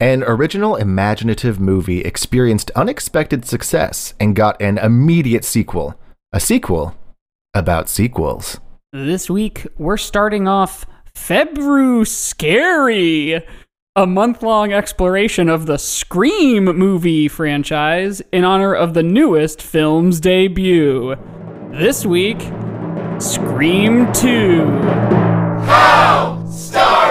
An original imaginative movie experienced unexpected success and got an immediate sequel. A sequel about sequels. This week, we're starting off FebruScary, a month long exploration of the Scream movie franchise in honor of the newest film's debut. This week, Scream 2. Step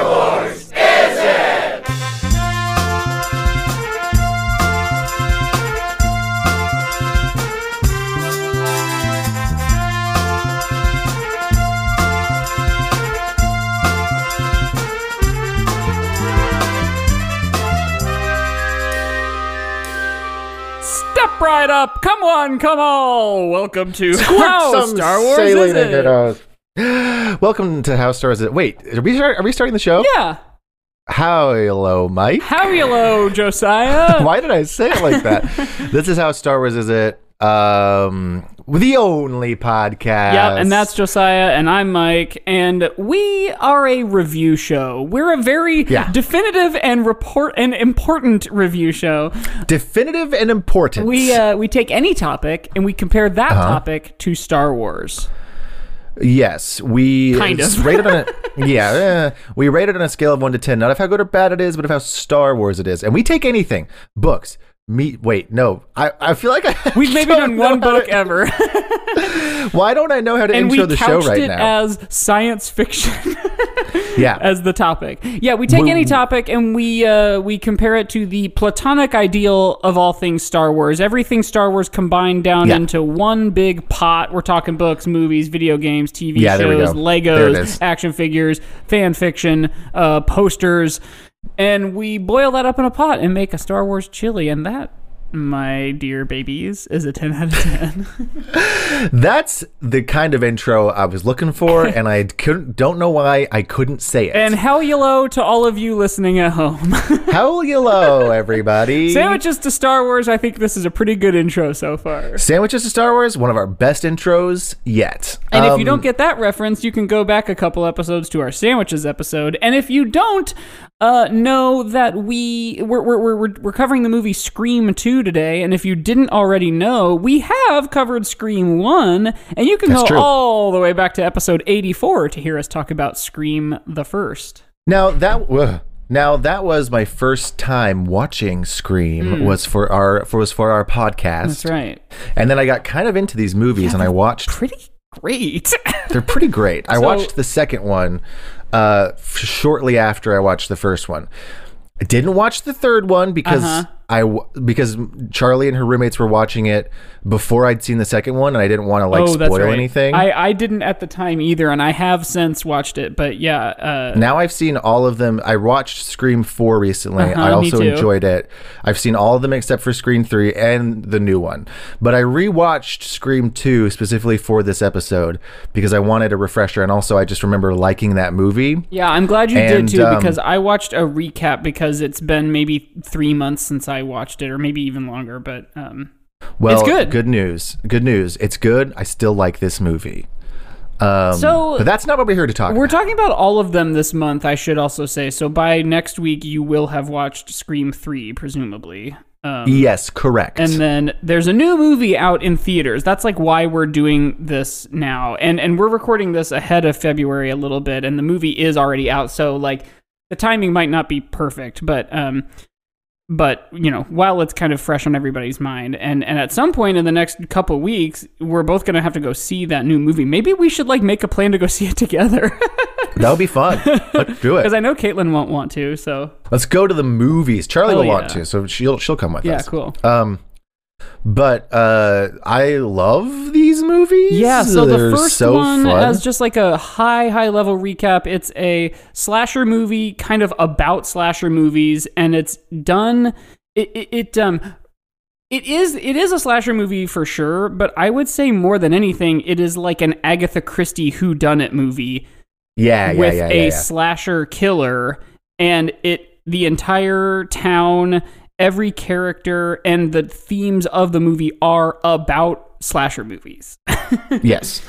up! Come on, come on! Welcome to How Star Wars is it? it. Welcome to How Star Wars Is It? Wait, are we, start, are we starting the show? Yeah. How hello, Mike. How hello, Josiah? Why did I say it like that? this is How Star Wars Is It? Um, the only podcast. Yeah, and that's Josiah, and I'm Mike, and we are a review show. We're a very Yeah. definitive and report and important review show. definitive and important. We uh, we take any topic and we compare that Uh-huh. topic to Star Wars. Yes, we Kind of. rated on a yeah, eh, we rated on a scale of one to ten, not of how good or bad it is, but of how Star Wars it is. And we take anything, books, meat. Wait, no, I, I feel like I We've maybe done one book to- ever, Why don't I know how to and intro we the show right it now? as science fiction. yeah, as the topic. Yeah, we take any topic and we uh, we compare it to the platonic ideal of all things Star Wars. Everything Star Wars combined down Yeah. into one big pot. We're talking books, movies, video games, TV Yeah, shows, go. There it Legos, action figures, fan fiction, uh, posters, and we boil that up in a pot and make a Star Wars chili. And that, my dear babies, is a ten out of ten. that's the kind of intro I was looking for, and I couldn't. Don't know why I couldn't say it. and hell yellow to all of you listening at home. how hello, everybody. Sandwiches to Star Wars. I think this is a pretty good intro so far. Sandwiches to Star Wars, one of our best intros yet. And if you Um, don't get that reference, you can go back a couple episodes to our sandwiches episode. And if you don't uh, know that we we're, we're, we're, we're covering the movie Scream 2 today, and if you didn't already know, we have covered Scream 1, and you can That's go true. all the way back to episode 84 to hear us talk about Scream the first. Now that now that was my first time watching Scream was for our for was for our podcast. That's right. And then I got kind of into these movies and I watched Pretty great. they're pretty great. I So- watched the second one uh shortly after I watched the first one. I didn't watch the third one because Uh-huh. I because Charlie and her roommates were watching it before I'd seen the second one and I didn't want to like oh, spoil right. anything. I, I didn't at the time either, and I have since watched it. But yeah, uh, Now I've seen all of them. I watched Scream 4 recently. Uh-huh, I also enjoyed it. I've seen all of them except for Scream 3 and the new one. But I rewatched Scream 2 specifically for this episode because I wanted a refresher and also I just remember liking that movie. Yeah, I'm glad you And, did too um, because I watched a recap because it's been maybe three months since I watched it, or maybe even longer. But um, Well, It's good. Good news. Good news. It's good. I still like this movie. Um, So- but that's not what we're here to talk we're about. talking about all of them this month. I should also say. So by next week, you will have watched Scream three, presumably. Um, yes, correct. And then there's a new movie out in theaters. That's like why we're doing this now. And and we're recording this ahead of February a little bit and the movie is already out. So like the timing might not be perfect, but um but you know, while it's kind of fresh on everybody's mind and and at some point in the next couple weeks, we're both going to have to go see that new movie. Maybe we should like make a plan to go see it together. that would be fun. Let's do it. Cuz. I know Caitlin won't want to. So, Let's go to the movies. Charlie Oh, will want to, so she'll she'll come with us. yeah, cool. Um, but uh, I love these movies. Yeah, so the They're first so one, fun. as just like a high, high level recap, it's a slasher movie kind of about slasher movies, and it's done. It, it, it um. It is it is a slasher movie for sure, but I would say more than anything, it is like an Agatha Christie who done it movie yeah, yeah, with yeah, a yeah, yeah. slasher killer and it the entire town every character and the themes of the movie are about slasher movies yes,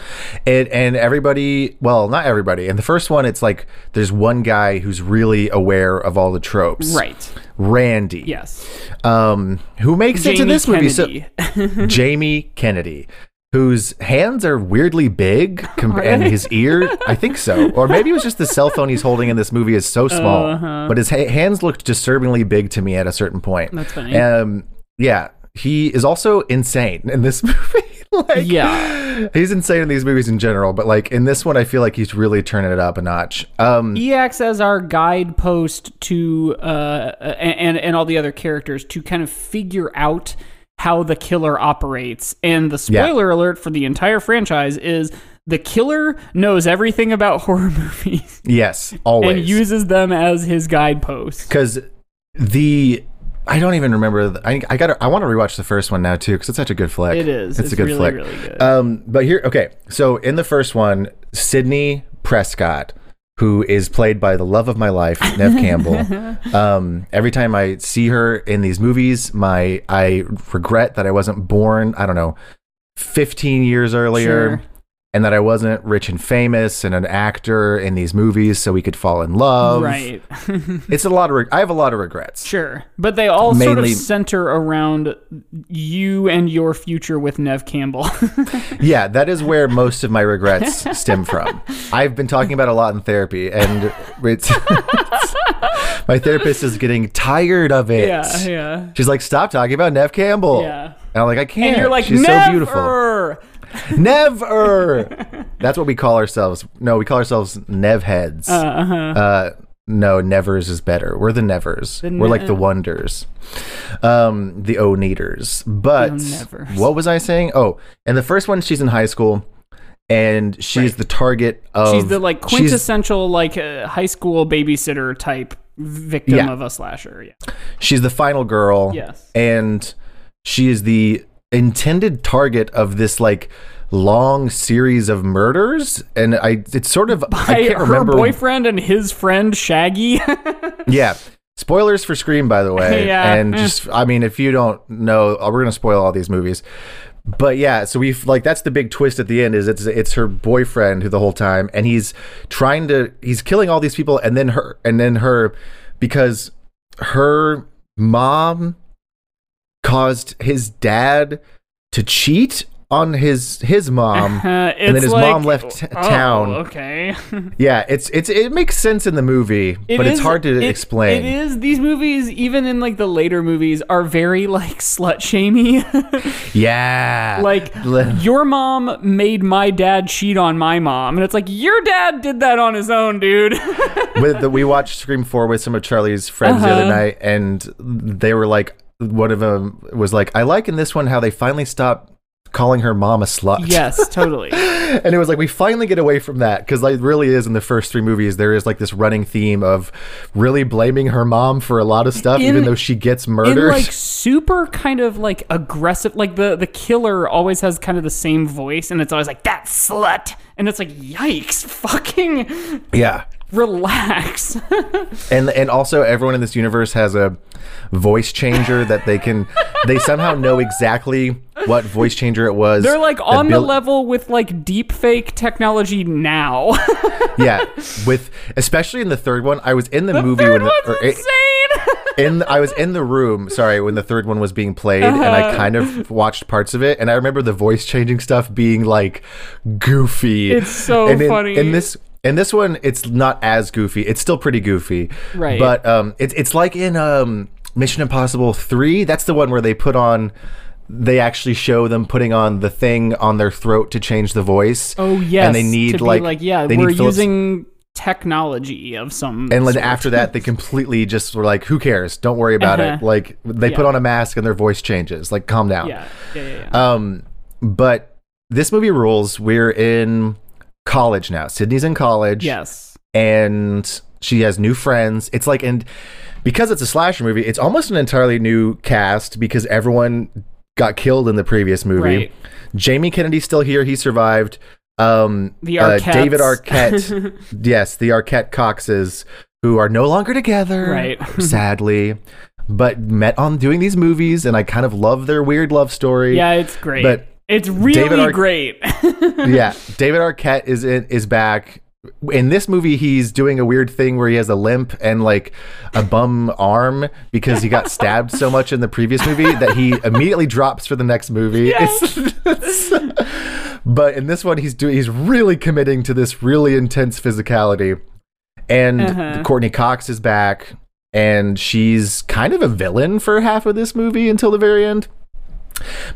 and and everybody, well, not everybody. In the first one, it's like there's one guy who's really aware of all the tropes. right. Randy. Yes. Um, who makes it to Jamie this movie? So Jamie Kennedy, whose hands are weirdly big, and his ear, I think so, or maybe it was just the cell phone he's holding in this movie is so small, Uh-huh. but his ha- hands looked disturbingly big to me at a certain point. That's funny. Um, yeah, he is also insane in this movie. like, Yeah. he's insane in these movies in general, but like in this one, I feel like he's really turning it up a notch. Um, he acts as our guidepost to uh and and all the other characters to kind of figure out how the killer operates. And the Yeah. spoiler alert for the entire franchise is the killer knows everything about horror movies yes, always. and uses them as his guideposts. because the I don't even remember. The, I I got I want to rewatch the first one now too because it's such a good flick. It is. It's, It's a good really, flick. really good. Um, but here, okay. So in the first one, Sydney Prescott, who is played by the love of my life, Nev Campbell. um, every time I see her in these movies, my I regret that I wasn't born. I don't know, fifteen years earlier. Sure. And that I wasn't rich and famous and an actor in these movies, so we could fall in love. Right. It's a lot of. Reg- I have a lot of regrets. Sure. But they all sort of center around you and your future with Nev Campbell. Yeah, that is where most of my regrets stem from. I've been talking about a lot in therapy, and it's, my therapist is getting tired of it. yeah, yeah. She's like, "Stop talking about Nev Campbell." Yeah. And I'm like, "I can't." And you're like, she's Never! so beautiful. Never. That's what we call ourselves. No, we call ourselves Nev heads. Uh-huh. Uh, no, Nevers is better. We're the Nevers. The We're like the Wonders, um, the O Neaters. But what was I saying? Oh, and the first one, she's in high school, and she's Right. the target of. She's the like quintessential like uh, high school babysitter type victim Yeah. of a slasher. Yeah. She's the final girl. Yes. and she is the intended target of this like long series of murders and i it's sort of i can't her remember boyfriend and his friend Shaggy. yeah spoilers for scream by the way Yeah. and just i mean if you don't know uh, we're gonna spoil all these movies but yeah so we've like that's the big twist at the end is it's it's her boyfriend who the whole time and he's trying to he's killing all these people and then her and then her because her mom caused his dad to cheat on his his mom Uh, and then his like- mom left t- oh, town Okay. yeah it's it's it makes sense in the movie It but it's hard to it- explain It is. These movies, even in like the later movies, are very like slut shamey. yeah like your mom made my dad cheat on my mom, and it's like your dad did that on his own, dude. with the, we watched Scream Four with some of Charlie's friends the other Uh-huh. night, and they were like, one of them was like, "I like in this one how they finally stopped calling her mom a slut." yes, totally. and it was like we finally get away from that because like really is in the first three movies there is like this running theme of really blaming her mom for a lot of stuff, In- even though she gets In murdered. like super kind of like aggressive, like the the killer always has kind of the same voice, and it's always like that slut, and it's like yikes, fucking yeah. Relax. and and also everyone in this universe has a voice changer that they can they somehow know exactly what voice changer it was They're like on the level with like deep fake technology now. yeah with especially in the third one i was in the, movie Third when the, or eh, insane. in i was in the room sorry when the third one was being played and i uh-huh. kind of watched parts of it and i remember the voice changing stuff being like goofy It's so and in, funny. in this in this one it's not as goofy it's still pretty goofy Right. but um it's it's like in um mission impossible 3 that's the one where they put on they actually show them putting on the thing on their throat to change the voice Oh yes, and they need like, like yeah, they we're need using technology of some. and then sort. after that they completely just were like who cares don't worry about it Uh-huh. like they put on a mask and their voice changes like calm down yeah, yeah, yeah. yeah. um but this movie rules we're in college now. Sydney's in college. Yes, and she has new friends. It's like and because it's a slasher movie it's almost an entirely new cast because everyone got killed in the previous movie. Right. jamie kennedy's still here. He survived. Um The uh, david arquette. Yes the arquette coxes who are no longer together Right. sadly but met on doing these movies and i kind of love their weird love story. Yeah, it's great. but It's really David Ar- great. yeah, David Arquette is in, is back. In this movie, he's doing a weird thing where he has a limp and like a bum arm because he got stabbed so much in the previous movie that he immediately drops for the next movie. It's- but in this one, he's doing he's really committing to this really intense physicality. And Uh-huh. Courteney Cox is back, and she's kind of a villain for half of this movie until the very end.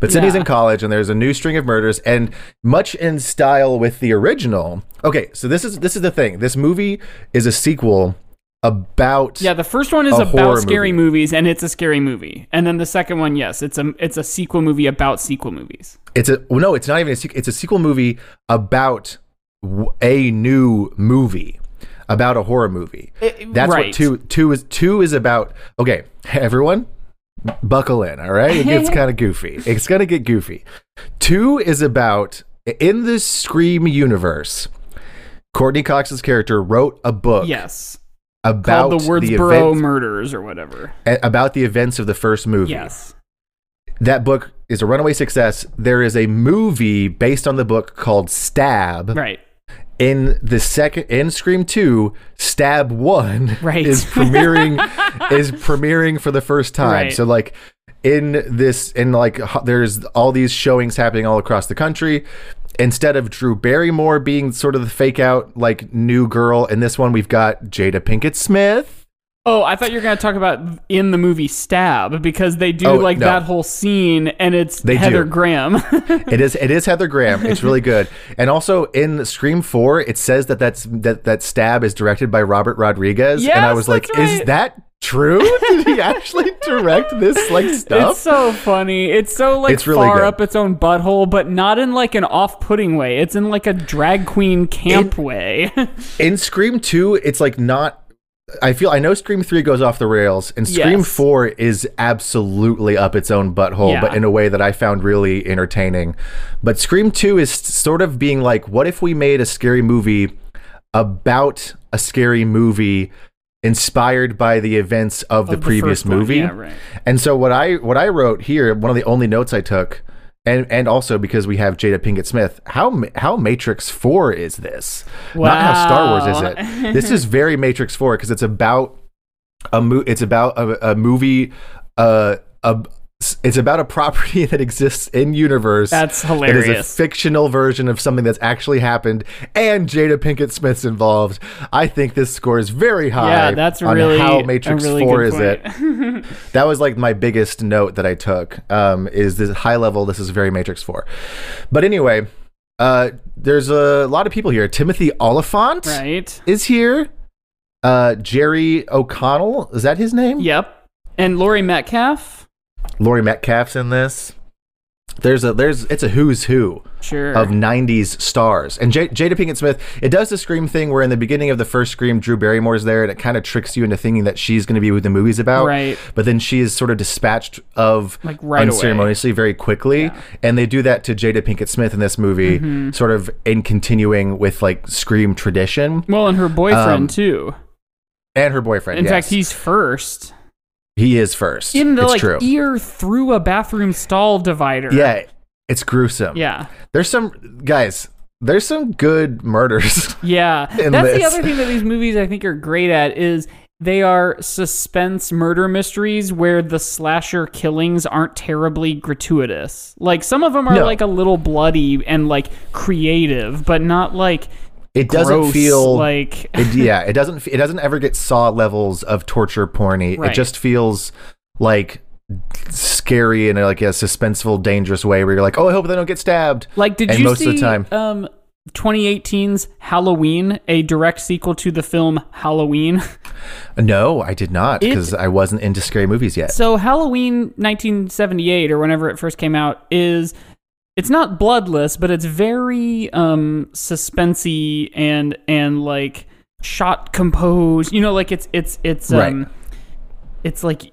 But Sydney's Yeah. in college, and there's a new string of murders, and much in style with the original. Okay, so this is this is the thing. This movie is a sequel about yeah, the first one is about scary movie. movies, and it's a scary movie. And then the second one, yes, it's a it's a sequel movie about sequel movies. It's a well, no, it's not even a sequel. It's a sequel movie about a new movie about a horror movie. That's right. what two two is. Two is about. Okay, everyone, buckle in. All right, it gets kind of goofy. It's gonna get goofy. Two is about in the Scream universe. Courteney Cox's character wrote a book Yes, about the Woodsboro events, murders or whatever. about the events of the first movie. Yes. That book is a runaway success. There is a movie based on the book called Stab. Right. in the second in Scream 2, Stab 1 Right. is premiering is premiering for the first time. Right. So like in this in like there's all these showings happening all across the country. Instead of Drew Barrymore being sort of the fake out like new girl, in this one we've got Jada Pinkett Smith. Oh, I thought you were going to talk about in the movie Stab because they do Oh, like no. that whole scene and it's They Heather do. Graham. It is it is Heather Graham. It's really good. And also in Scream 4, it says that that's that that stab is directed by Robert Rodriguez and I was like, that's is that true? Did he actually direct this like stuff? It's so funny. It's so like It's really far good. up its own butthole, but not in like an off-putting way. It's in like a drag queen camp way. in Scream 2, it's like not I feel I know Scream 3 goes off the rails and Scream Yes. 4 is absolutely up its own butthole, Yeah. but in a way that I found really entertaining. But Scream 2 is sort of being like, what if we made a scary movie about a scary movie inspired by the events of, the Of previous movie? Yeah, right. And so what I what I wrote here, one of the only notes I took, and and also because we have Jada Pinkett Smith, how how Matrix Four is this? Not how Star Wars is it? This is very Matrix Four because it's about a mo- It's about a, a movie. Uh, a it's about a property that exists in universe. That's hilarious. It is a fictional version of something that's actually happened, and Jada Pinkett Smith's involved. I think this score is very high. Yeah, that's on really how a Matrix really Four good is it. point. That was like my biggest note that I took. Um, is this high level? This is very Matrix Four. But anyway, uh, there's a lot of people here. Timothy Olyphant right. is here. Uh, Jerry O'Connell is that his name? Yep. And Laurie Metcalf. Laurie Metcalf's in this. There's a there's it's a who's who Sure. of 90s stars. And J- Jada Pinkett Smith, it does the Scream thing where in the beginning of the first Scream, Drew Barrymore's there and it kind of tricks you into thinking that she's going to be who the movie's about. Right. But then she is sort of dispatched of Like, right away. unceremoniously very quickly. And they do that to Jada Pinkett Smith in this movie, Mm-hmm. sort of in continuing with like Scream tradition. well, and her boyfriend Um, too. And her boyfriend. In yes. fact, he's first he is first. in the it's like true. ear through a bathroom stall divider. yeah. It's gruesome. Yeah. There's some guys, there's some good murders. Yeah. That's the other thing that these movies I think are great at is they are suspense murder mysteries where the slasher killings aren't terribly gratuitous. Like some of them are No. like a little bloody and like creative, but not like It doesn't gross, feel like it, yeah, it doesn't. It doesn't ever get saw levels of torture porny. Right. It just feels like scary in a, like a suspenseful, dangerous way where you're like, oh, I hope they don't get stabbed. like did and you most see of the time, um 2018's Halloween, a direct sequel to the film Halloween? no, I did not because I wasn't into scary movies yet. So Halloween 1978 or whenever it first came out is it's not bloodless, but it's very um suspensey and and like shot composed. You know, like it's it's it's um Right. it's like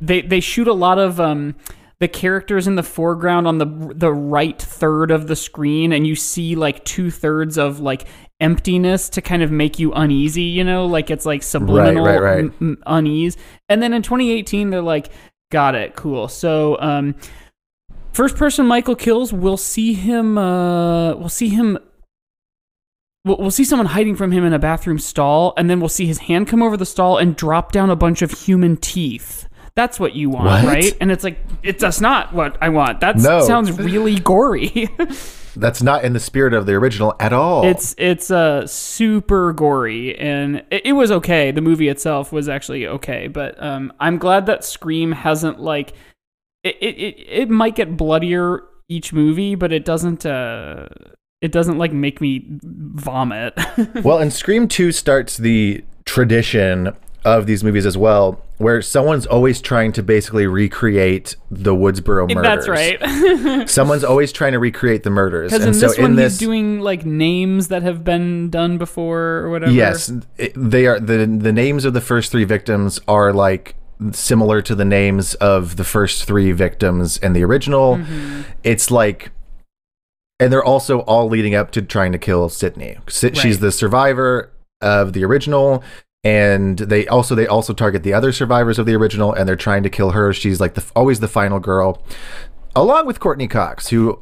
they they shoot a lot of um the characters in the foreground on the the right third of the screen and you see like two thirds of like emptiness to kind of make you uneasy you know like it's like subliminal right, right. m- m- unease and then in 2018 they're like got it cool so um first person Michael kills, we'll see him. Uh, we'll see him. We'll, we'll see someone hiding from him in a bathroom stall, and then we'll see his hand come over the stall and drop down a bunch of human teeth. That's what you want, What? right? And it's like it's that's not what I want. That No. sounds really gory. That's not in the spirit of the original at all. It's it's uh super gory and it, it was okay. The movie itself was actually okay, but um I'm glad that Scream hasn't like it it it, might get bloodier each movie, but it doesn't uh it doesn't like make me vomit. well, and Scream 2 starts the tradition of these movies as well, where someone's always trying to basically recreate the Woodsboro murders. That's right. Someone's always trying to recreate the murders. And in so this in one this he's doing like names that have been done before or whatever. Yes, it- they are the the names of the first 3 victims are like similar to the names of the first 3 victims in the original. Mm-hmm. It's like and they're also all leading up to trying to kill Sydney. Si- She's the survivor of the original and they also they also target the other survivors of the original and they're trying to kill her. She's like the always the final girl along with Courteney Cox who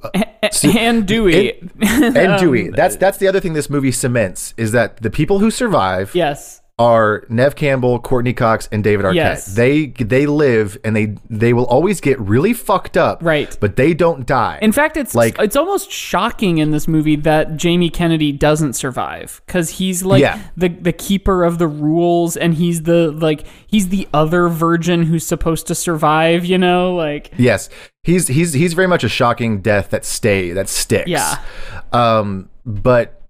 See, and Dewey. and Dewey. Um, That's that's the other thing this movie cements is that the people who survive yes. Are Nev Campbell, Courteney Cox, and David Arquette. Yes. They they live and they they will always get really fucked up, Right. But they don't die. In fact, it's Like- it's almost shocking in this movie that Jamie Kennedy doesn't survive because he's like Yeah. the the keeper of the rules, and he's the like he's the other virgin who's supposed to survive. You know, like yes, he's he's he's very much a shocking death that stay that sticks. Yeah. Um, but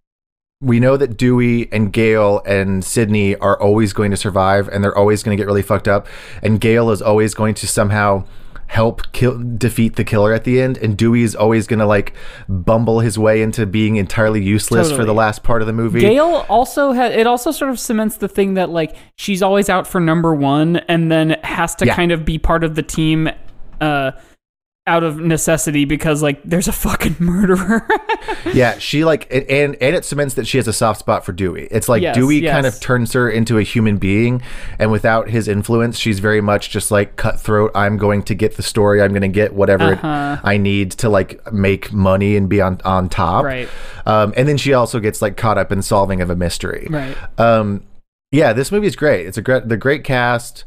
we know that Dewey and Gail and Sydney are always going to survive, and they're always going to get really fucked up. And Gail is always going to somehow help kill defeat the killer at the end and Dewey is always going to like bumble his way into being entirely useless for the last part of the movie. Gail also it also sort of cements the thing that like she's always out for number one, and then has to Yeah. kind of be part of the team. Uh, out of necessity because like there's a fucking murderer. Yeah, she like and and and it cements that she has a soft spot for Dewey. It's like Yes, Dewey kind of turns her into a human being, and without his influence, she's very much just like cutthroat. I'm going to get the story. I'm going to get whatever Uh-huh. I need to like make money and be on on top. Right. Um, and then she also gets like caught up in solving of a mystery. right. Um, yeah, this movie is great. It's a great the great cast.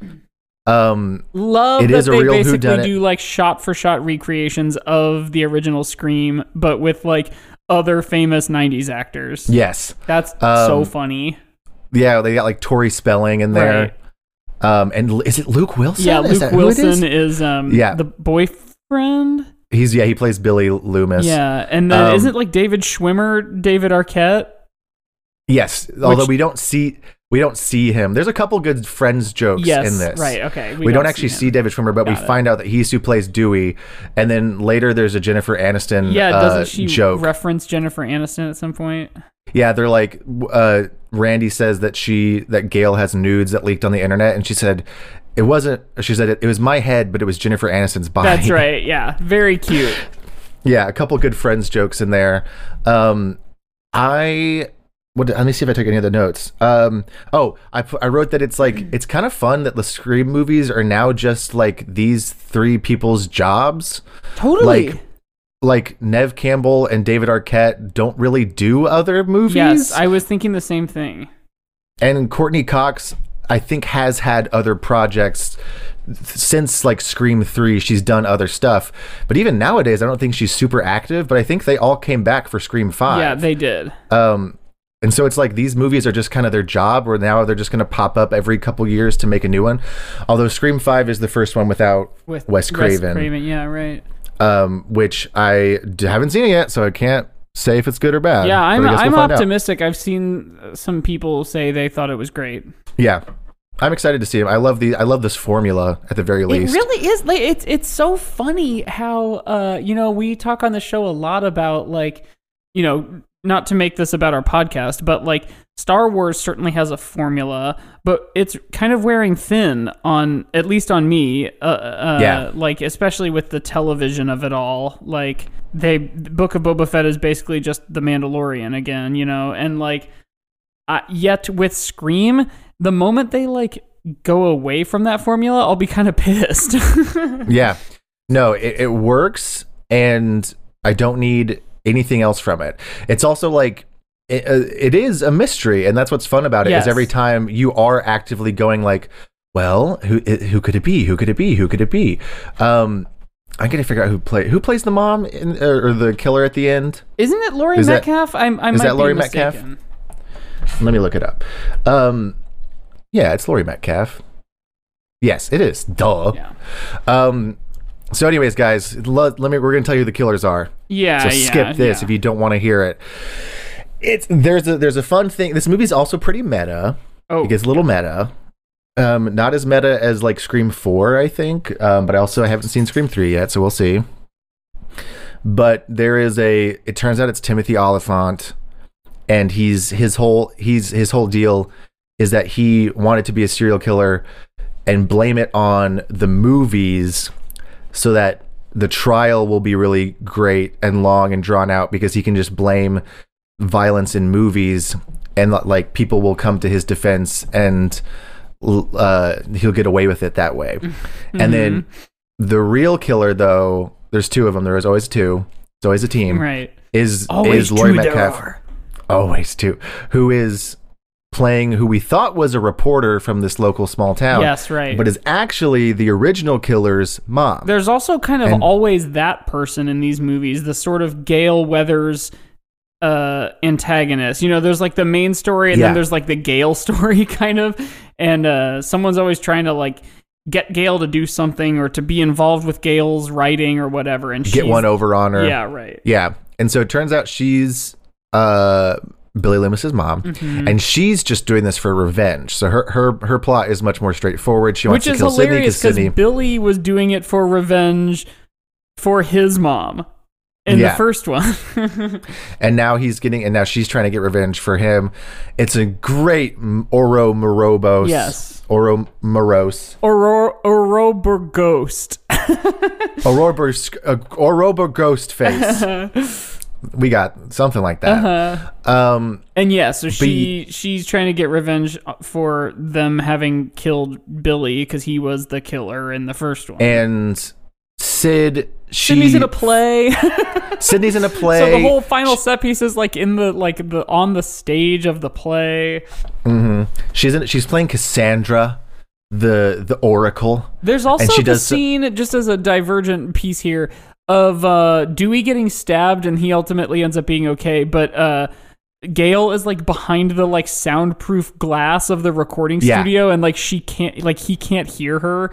Um, Love It that is a they real basically whodunit. do like shot for shot recreations of the original Scream, but with like other famous '90s actors. yes, That's so Um, funny. yeah, they got like Tori Spelling in there. Um, and l- is it Luke Wilson? Yeah, Is Luke that who it is? Wilson is um Yeah. the boyfriend. He's yeah, he plays Billy Loomis. Yeah, and then Um, isn't like David Schwimmer, David Arquette? Yes, although Which- we don't see we don't see him. There's a couple good friends jokes Yes, in this. right. Okay, We, don't, actually see, him. David Schwimmer, but we it. find out that he's who plays Dewey, and then later there's a Jennifer Aniston Yeah, uh, doesn't she joke. reference Jennifer Aniston at some point? yeah, they're like uh, Randy says that she that Gail has nudes that leaked on the internet, and she said it wasn't. She said it, it was my head, but it was Jennifer Aniston's body. That's right. Yeah, very cute. Yeah, a couple good friends jokes in there. Um, I what? Let me see if I took any other notes. Um, oh, I I wrote that it's like it's kind of fun that the Scream movies are now just like these three people's jobs. Totally. Like like Nev Campbell and David Arquette don't really do other movies. yes, I was thinking the same thing. and Courteney Cox, I think, has had other projects since like Scream 3. She's done other stuff. But even nowadays, I don't think she's super active, but I think they all came back for Scream 5. Yeah, they did. um, and so it's like these movies are just kind of their job, where now they're just going to pop up every couple years to make a new one. Although Scream 5 is the first one without With Wes Craven, Craven, yeah, right. Um, which I d- haven't seen it yet, so I can't say if it's good or bad. Yeah, I'm I'm we'll find out. optimistic. I've seen some people say they thought it was great. Yeah. I'm excited to see him. I love the I love this formula at the very least. It really is like it's it's so funny how uh you know we talk on the show a lot about like you know not to make this about our podcast but like Star Wars certainly has a formula but it's kind of wearing thin on at least on me uh, uh Yeah. like especially with the television of it all like they Book of Boba Fett is basically just the Mandalorian again you know and like uh, yet with Scream, the moment they like go away from that formula, I'll be kind of pissed. Yeah. No, it, it works and I don't need anything else from it. It's also like it, uh, it is a mystery, and that's what's fun about it. Is Yes. every time you are actively going like, well, who who could it be? Who could it be? Who could it be? Um, I'm gonna figure out who play who plays the mom in, or the killer at the end. Isn't it Laurie Is that- Metcalf? I'm, I is that Laurie Metcalf? mistaken. Let me look it up. Um, yeah, it's Laurie Metcalf. Yes, it is. Duh. Yeah. Um, so, anyways, guys, let, let me. We're gonna tell you who the killers are. Yeah. So yeah, skip this yeah. if you don't want to hear it. It's there's a there's a fun thing. This movie's also pretty meta. Oh, It gets a little meta. Um, not as meta as like Scream Four, I think. Um, but I also haven't seen Scream Three yet, so we'll see. But there is a. It turns out it's Timothy Olyphant, and he's his whole he's his whole deal is that he wanted to be a serial killer and blame it on the movies so that the trial will be really great and long and drawn out because he can just blame violence in movies and like people will come to his defense and uh, he'll get away with it that way. And then the real killer, though, there's two of them. There is always two. It's always a team. right. Is Always is Laurie two there Metcalf? are. Always two. Who is playing who we thought was a reporter from this local small town. Yes, right. But is actually the original killer's mom. There's also kind of And- always that person in these movies, the sort of Gale Weathers uh antagonist. You know, there's like the main story and Yeah. then there's like the Gale story kind of and uh someone's always trying to like get Gale to do something or to be involved with Gale's writing or whatever and Get she's- one over on her. Yeah, right. Yeah. And so it turns out she's uh Billy Loomis's mom, Mm-hmm. and she's just doing this for revenge. So her her her plot is much more straightforward. She wants Which to kill Sydney because Sydney. Billy was doing it for revenge for his mom in Yeah. the first one. and now he's getting and now she's trying to get revenge for him it's a great oro morobos Yes. oro Morose. Aurora, Aurora Ghost. orober uh, face we got something like that Uh-huh. um And yeah, so she she's trying to get revenge for them having killed Billy because he was the killer in the first one. and sid she Sydney's in a play, sydney's in a play so the whole final set piece is like in the like the on the stage of the play. she's in she's playing cassandra the the oracle There's also she the does scene, just as a divergent piece here, of uh, Dewey getting stabbed and he ultimately ends up being okay, but uh, Gail is like behind the like soundproof glass of the recording Yeah. studio and like she can't like he can't hear her.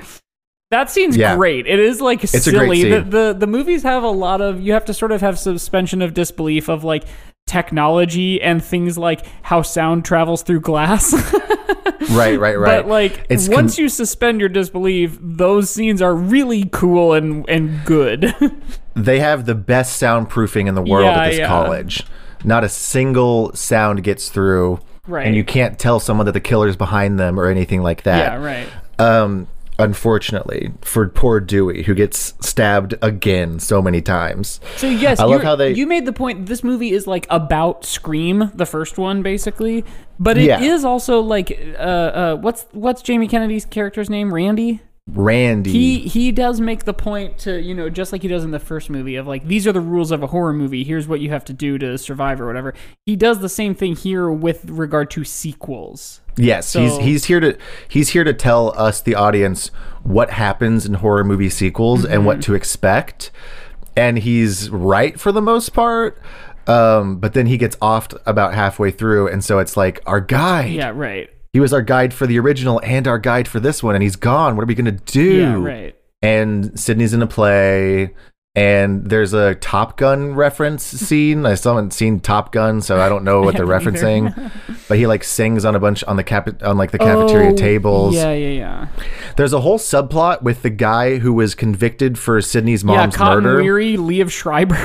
That scene's Yeah. great. It is like great silly. The, the the movies have a lot of you have to sort of have suspension of disbelief of like technology and things like how sound travels through glass. right right right But like It's once con- you suspend your disbelief, those scenes are really cool and and good. they have the best soundproofing in the world Yeah, at this yeah. college. Not a single sound gets through, Right. and you can't tell someone that the killer's behind them or anything like that. yeah, right. Um, unfortunately, for poor Dewey, who gets stabbed again so many times. So yes, I love how they- you made the point. This movie is like about Scream, the first one, basically, but it is Yeah. also like uh, uh, what's what's Jamie Kennedy's character's name? Randy. Randy. He he does make the point to you know just like he does in the first movie of like these are the rules of a horror movie. Here's what you have to do to survive or whatever. He does the same thing here with regard to sequels. yes, so- he's he's here to he's here to tell us the audience what happens in horror movie sequels and Mm-hmm. what to expect. And he's right for the most part. Um, but then he gets offed about halfway through, and so it's like our guide. Yeah, right. He was our guide for the original and our guide for this one, and he's gone. What are we gonna do? Yeah, right. And Sydney's in a play, and there's a Top Gun reference scene. I still haven't seen Top Gun, so I don't know what they're referencing. but he like sings on a bunch on the cap on like the cafeteria Oh, tables. Yeah, yeah, yeah. There's a whole subplot with the guy who was convicted for Sydney's yeah, mom's Cotton murder. Weary, Liev Schreiber.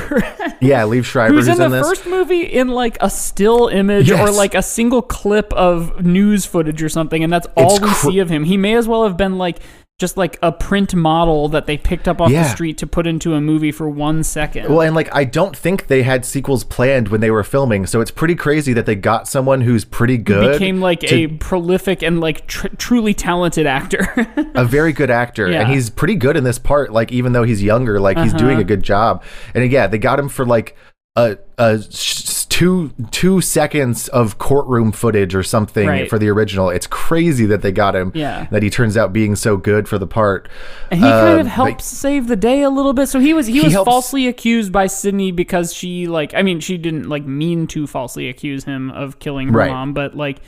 Yeah, Liev Schreiber Who's who's, in the this. first movie in like a still image or like a single clip of news footage or something, and that's all It's we cr- see of him. He may as well have been like just like a print model that they picked up off Yeah. the street to put into a movie for one second. Well, and like I don't think they had sequels planned when they were filming, so it's pretty crazy that they got someone who's pretty good, became like to- a prolific and like tr- truly talented actor. a very good actor, Yeah. and he's pretty good in this part. Like even though he's younger, like he's Uh-huh. doing a good job. And yeah, they got him for like a a sh- two two seconds of courtroom footage or something Right. for the original. It's crazy that they got him. Yeah. that he turns out being so good for the part. And he kind of Um, helps save the day a little bit. So he was he, He was helps- falsely accused by Sydney because she like I mean she didn't like mean to falsely accuse him of killing her Right. mom, but like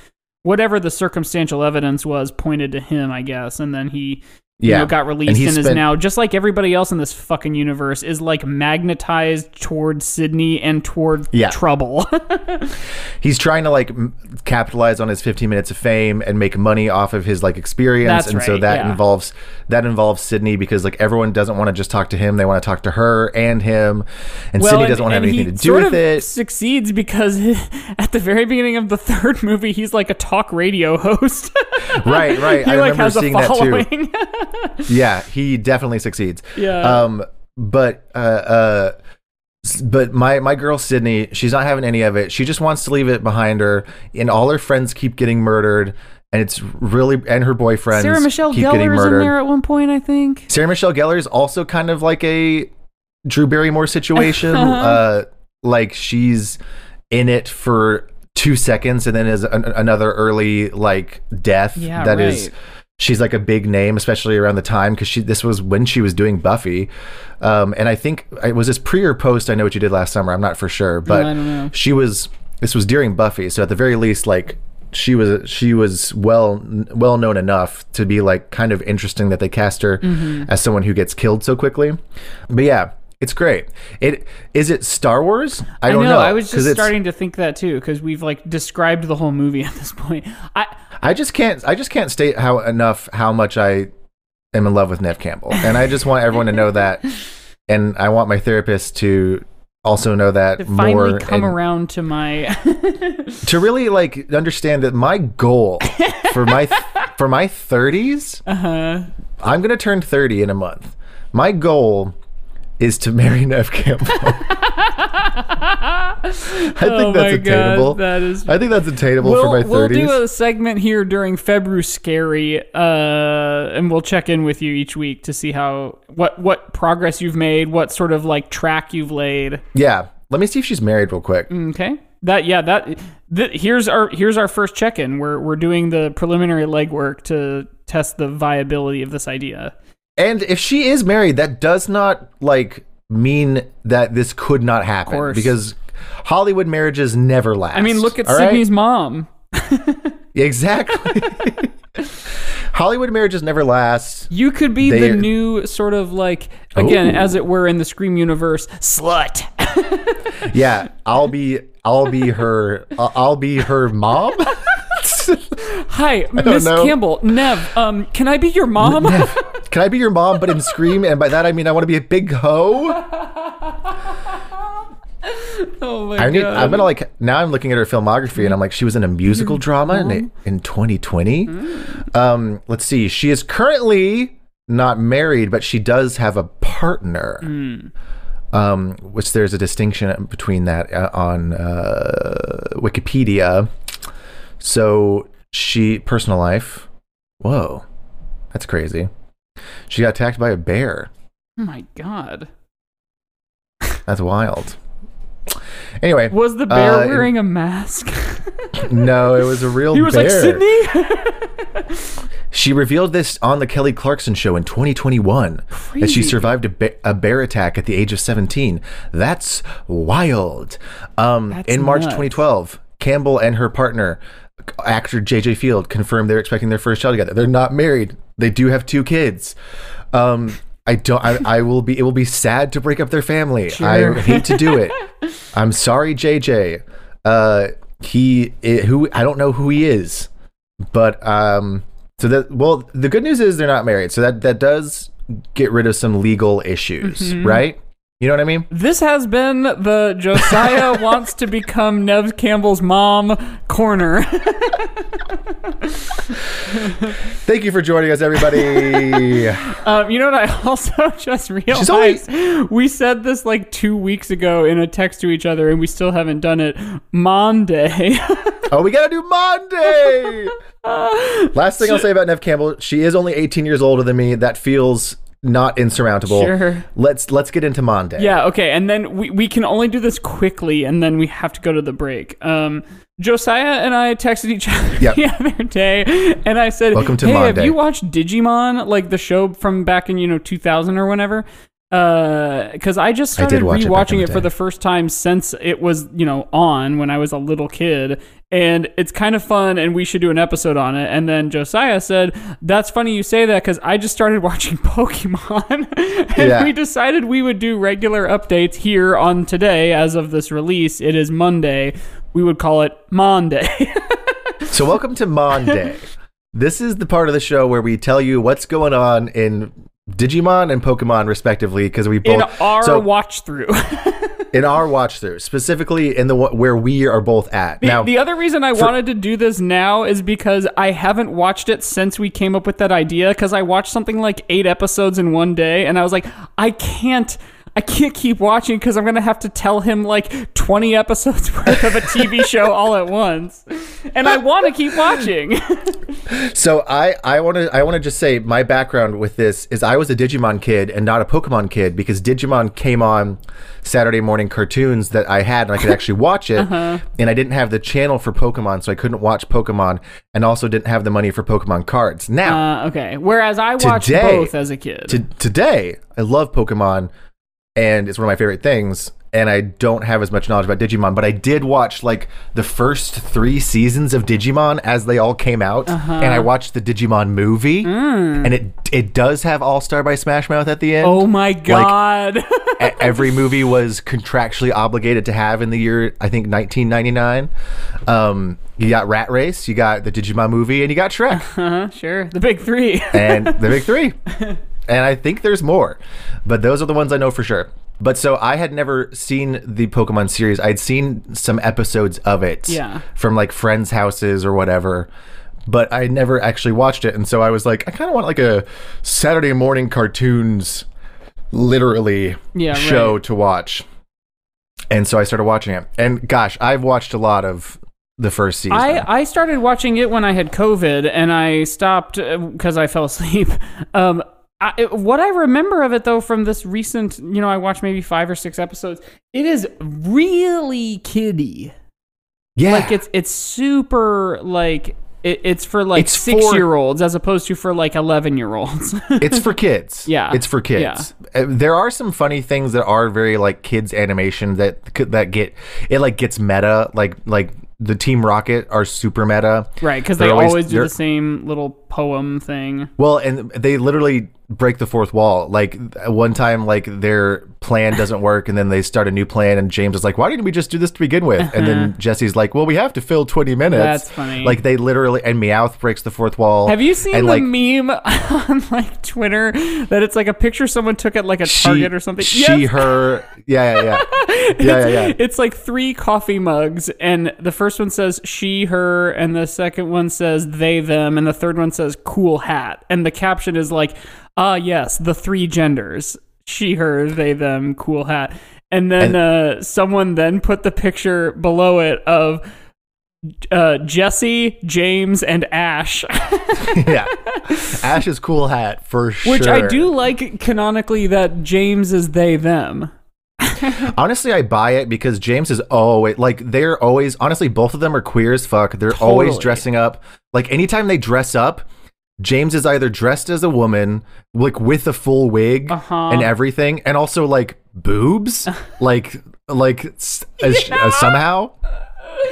whatever the circumstantial evidence was pointed to him, I guess, and then he you Yeah. know, got released he and, is now just like everybody else in this fucking universe is like magnetized toward Sydney and toward Yeah. trouble. he's trying to like m- capitalize on his 15 minutes of fame and make money off of his like experience That's and so that yeah. involves that involves sydney because like everyone doesn't want to just talk to him they want to talk to her and him and sydney doesn't want to have anything to do sort with of it Succeeds because at the very beginning of the third movie, he's like a talk radio host. right right he i like remember has a seeing that too following. yeah he definitely succeeds Yeah. um but uh uh but my my girl Sydney, she's not having any of it. She just wants to leave it behind her, and all her friends keep getting murdered, and it's really and her boyfriend Sarah Michelle keep getting Gellar's in there at one point, I think. Sarah Michelle Gellar is also kind of like a Drew Barrymore situation. Uh-huh. uh, like she's in it for two seconds and then is an, another early like death Yeah, that is. She's like a big name, especially around the time because she. This was when she was doing Buffy, um, and I think it was this pre or post. I know what you did last summer. I'm not for sure, but know. she was. This was during Buffy, so at the very least, like she was she was well well known enough to be like kind of interesting that they cast her Mm-hmm. as someone who gets killed so quickly. But yeah, it's great. It is it Star Wars? I don't know. I was just starting to think that too because we've like described the whole movie at this point. I I just can't I just can't state how enough how much I am in love with Nev Campbell. And I just want everyone to know that and I want my therapist to also know that to finally more come around to my to really like understand that my goal for my for my 30s uh-huh. I'm going to turn 30 in a month. My goal is to marry Nev Campbell. I think oh that's attainable. God, that is I think that's attainable we'll, for my 30s. we'll do a segment here during February Scary, uh, and we'll check in with you each week to see how what what progress you've made, what sort of like track you've laid. yeah. Let me see if she's married real quick. Okay, that yeah that th- here's our here's our first check in. We're we're doing the preliminary legwork to test the viability of this idea. And if she is married, that does not like mean that this could not happen course. because Hollywood marriages never last. I mean, look at all right? Sydney's mom. Exactly. Hollywood marriages never last. You could be They- the new sort of like again, Ooh. as it were, in the Scream universe, slut. Yeah, I'll be I'll be her I'll be her mom. Hi, Miss know. Campbell, Nev. Um, can I be your mom? Can I be your mom but in Scream and by that I mean I want to be a big hoe? oh my I need, god! I'm gonna like now. I'm looking at her filmography, and I'm like, she was in a musical drama in, in 2020. Um, let's see. She is currently not married, but she does have a partner. Um, which there's a distinction between that uh, on uh, Wikipedia. So she personal life. Whoa, that's crazy. She got attacked by a bear. oh my god! That's wild. Anyway, Was the bear Uh, wearing a mask? no, it was a real bear. he was bear. like Sydney. She revealed this on the Kelly Clarkson show in 2021 that she survived a, a bear attack at the age of 17. That's wild. Um, That's in March nuts. 2012, Campbell and her partner, actor JJ Field, confirmed they're expecting their first child together. They're not married. They do have two kids. Um, I don't. I, I will be. It will be sad to break up their family. Sure. I hate to do it. I'm sorry, JJ. Uh, he i- who I don't know who he is, but um, so that well, the good news is they're not married, so that that does get rid of some legal issues, Mm-hmm. right? You know what I mean? This has been the Josiah wants to become Nev Campbell's mom corner. Thank you for joining us, everybody. um, you know what? I also just realized always- we said this like two weeks ago in a text to each other, and we still haven't done it. Monday. oh, we gotta do Monday. Last thing I'll say about Nev Campbell, she is only 18 years older than me. That feels not insurmountable. Sure. Let's let's get into Monday. Yeah, okay. And then we, we can only do this quickly and then we have to go to the break. Um, Josiah and I texted each other Yep. the other day and I said, Welcome to Hey, have you watched Digimon, like the show from back in, you know, 2000 or whenever? Because I just I did started it rewatching the it, for the first time since it was, you know, on when I was a little kid. And it's kind of fun, and we should do an episode on it. And then Josiah said, That's funny you say that because I just started watching Pokemon. and Yeah. we decided we would do regular updates here on today as of this release. It is Monday. We would call it Monday. So welcome to Monday. this is the part of the show where we tell you what's going on in Digimon and Pokemon, respectively, because we in both our so watch through. in our watch through, specifically in the where we are both at. now, the other reason I wanted to do this now is because I haven't watched it since we came up with that idea. Because I watched something like eight episodes in one day, and I was like, I can't. I can't keep watching because I'm gonna have to tell him like 20 episodes worth of a TV show all at once, and I want to keep watching. So I I want to I want to just say my background with this is I was a Digimon kid and not a Pokemon kid because Digimon came on Saturday morning cartoons that I had and I could actually watch it Uh-huh. and I didn't have the channel for Pokemon so I couldn't watch Pokemon and also didn't have the money for Pokemon cards. Now Uh, okay. Whereas I watched Today- both as a kid. to, today I love Pokemon and it's one of my favorite things and I don't have as much knowledge about Digimon but I did watch like the first 3 seasons of Digimon as they all came out Uh-huh. and I watched the Digimon movie and it it does have All-Star by Smash Mouth at the end. Mm. oh my god. E- Every movie was contractually obligated to have in the year I think 1999. Um, you got Rat Race, you got the Digimon movie and you got Shrek. uh-huh, sure. The big three. and the big three. And I think there's more, but those are the ones I know for sure. But so I had never seen the Pokemon series. I'd seen some episodes of it Yeah. from like friends' houses or whatever, but I never actually watched it. And so I was like, I kind of want like a Saturday morning cartoons, literally Yeah, show right. to watch. And so I started watching it. And gosh, I've watched a lot of the first season. I, I started watching it when I had COVID and I stopped because I fell asleep. Um, I, it- what I remember of it though from this recent, you know, I watched maybe five or six episodes. It is really kiddie. yeah. Like it's it's super like it, it's for like It's for- six year olds as opposed to for like eleven year olds. it's for kids. Yeah. it's for kids. Uh, There are some funny things that are very like kids animation that could- that get it like gets meta. Like like the Team Rocket are super meta. right, because they always, do the same little poem thing. Well, and they literally break the fourth wall. Like one time, like their plan doesn't work, and then they start a new plan, and James is like, "Why didn't we just do this to begin with?" And then uh-huh. Jessie's like, "Well, we have to fill twenty minutes." That's funny. Like they literally, and Meowth breaks the fourth wall. Have you seen and, the like, meme on like Twitter that it's like a picture someone took at like a she, Target or something? She, Yes! her, yeah, yeah, yeah, yeah, yeah, yeah. It's like three coffee mugs, and the first one says she, her, and the second one says they, them, and the third one says cool hat. And the caption is like, ah, yes, the three genders she, her, they, them, cool hat. And then uh, someone then put the picture below it of uh, Jessie, James, and Ash, yeah. Ash's cool hat for sure. which I do like canonically that James is they, them. Honestly, I buy it because James is always like they're always honestly both of them are queer as fuck. They're always dressing up. Like anytime they dress up, James is either dressed as a woman, like with a full wig Uh-huh. and everything, and also like boobs, like like s- as, uh, somehow.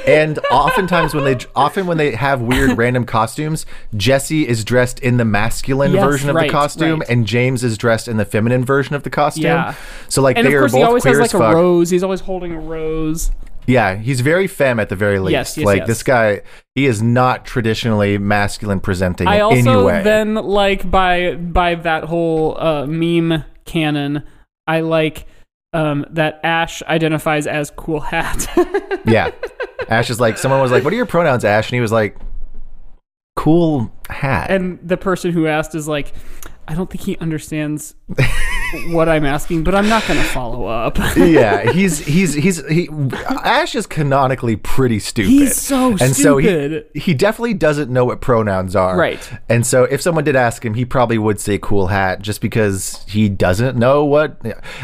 And oftentimes when they often when they have weird random costumes, Jessie is dressed in the masculine Yes, version of right, the costume, right. and James is dressed in the feminine version of the costume. Yeah. So like And they of course, are he both always queer has as like a fuck. rose. He's always holding a rose. Yeah, he's very femme at the very least. Yes, yes, like yes. this guy, he is not traditionally masculine presenting I in any also way. then like by by that whole uh, meme canon. I like um, that Ash identifies as cool hat. Yeah. Ash is like, someone was like, what are your pronouns, Ash? And he was like, cool hat. and the person who asked is like, I don't think he understands what I'm asking, but I'm not going to follow up. yeah, he's he's he's he Ash is canonically pretty stupid. He's so and so he, he definitely doesn't know what pronouns are. Right. And so if someone did ask him, he probably would say cool hat just because he doesn't know what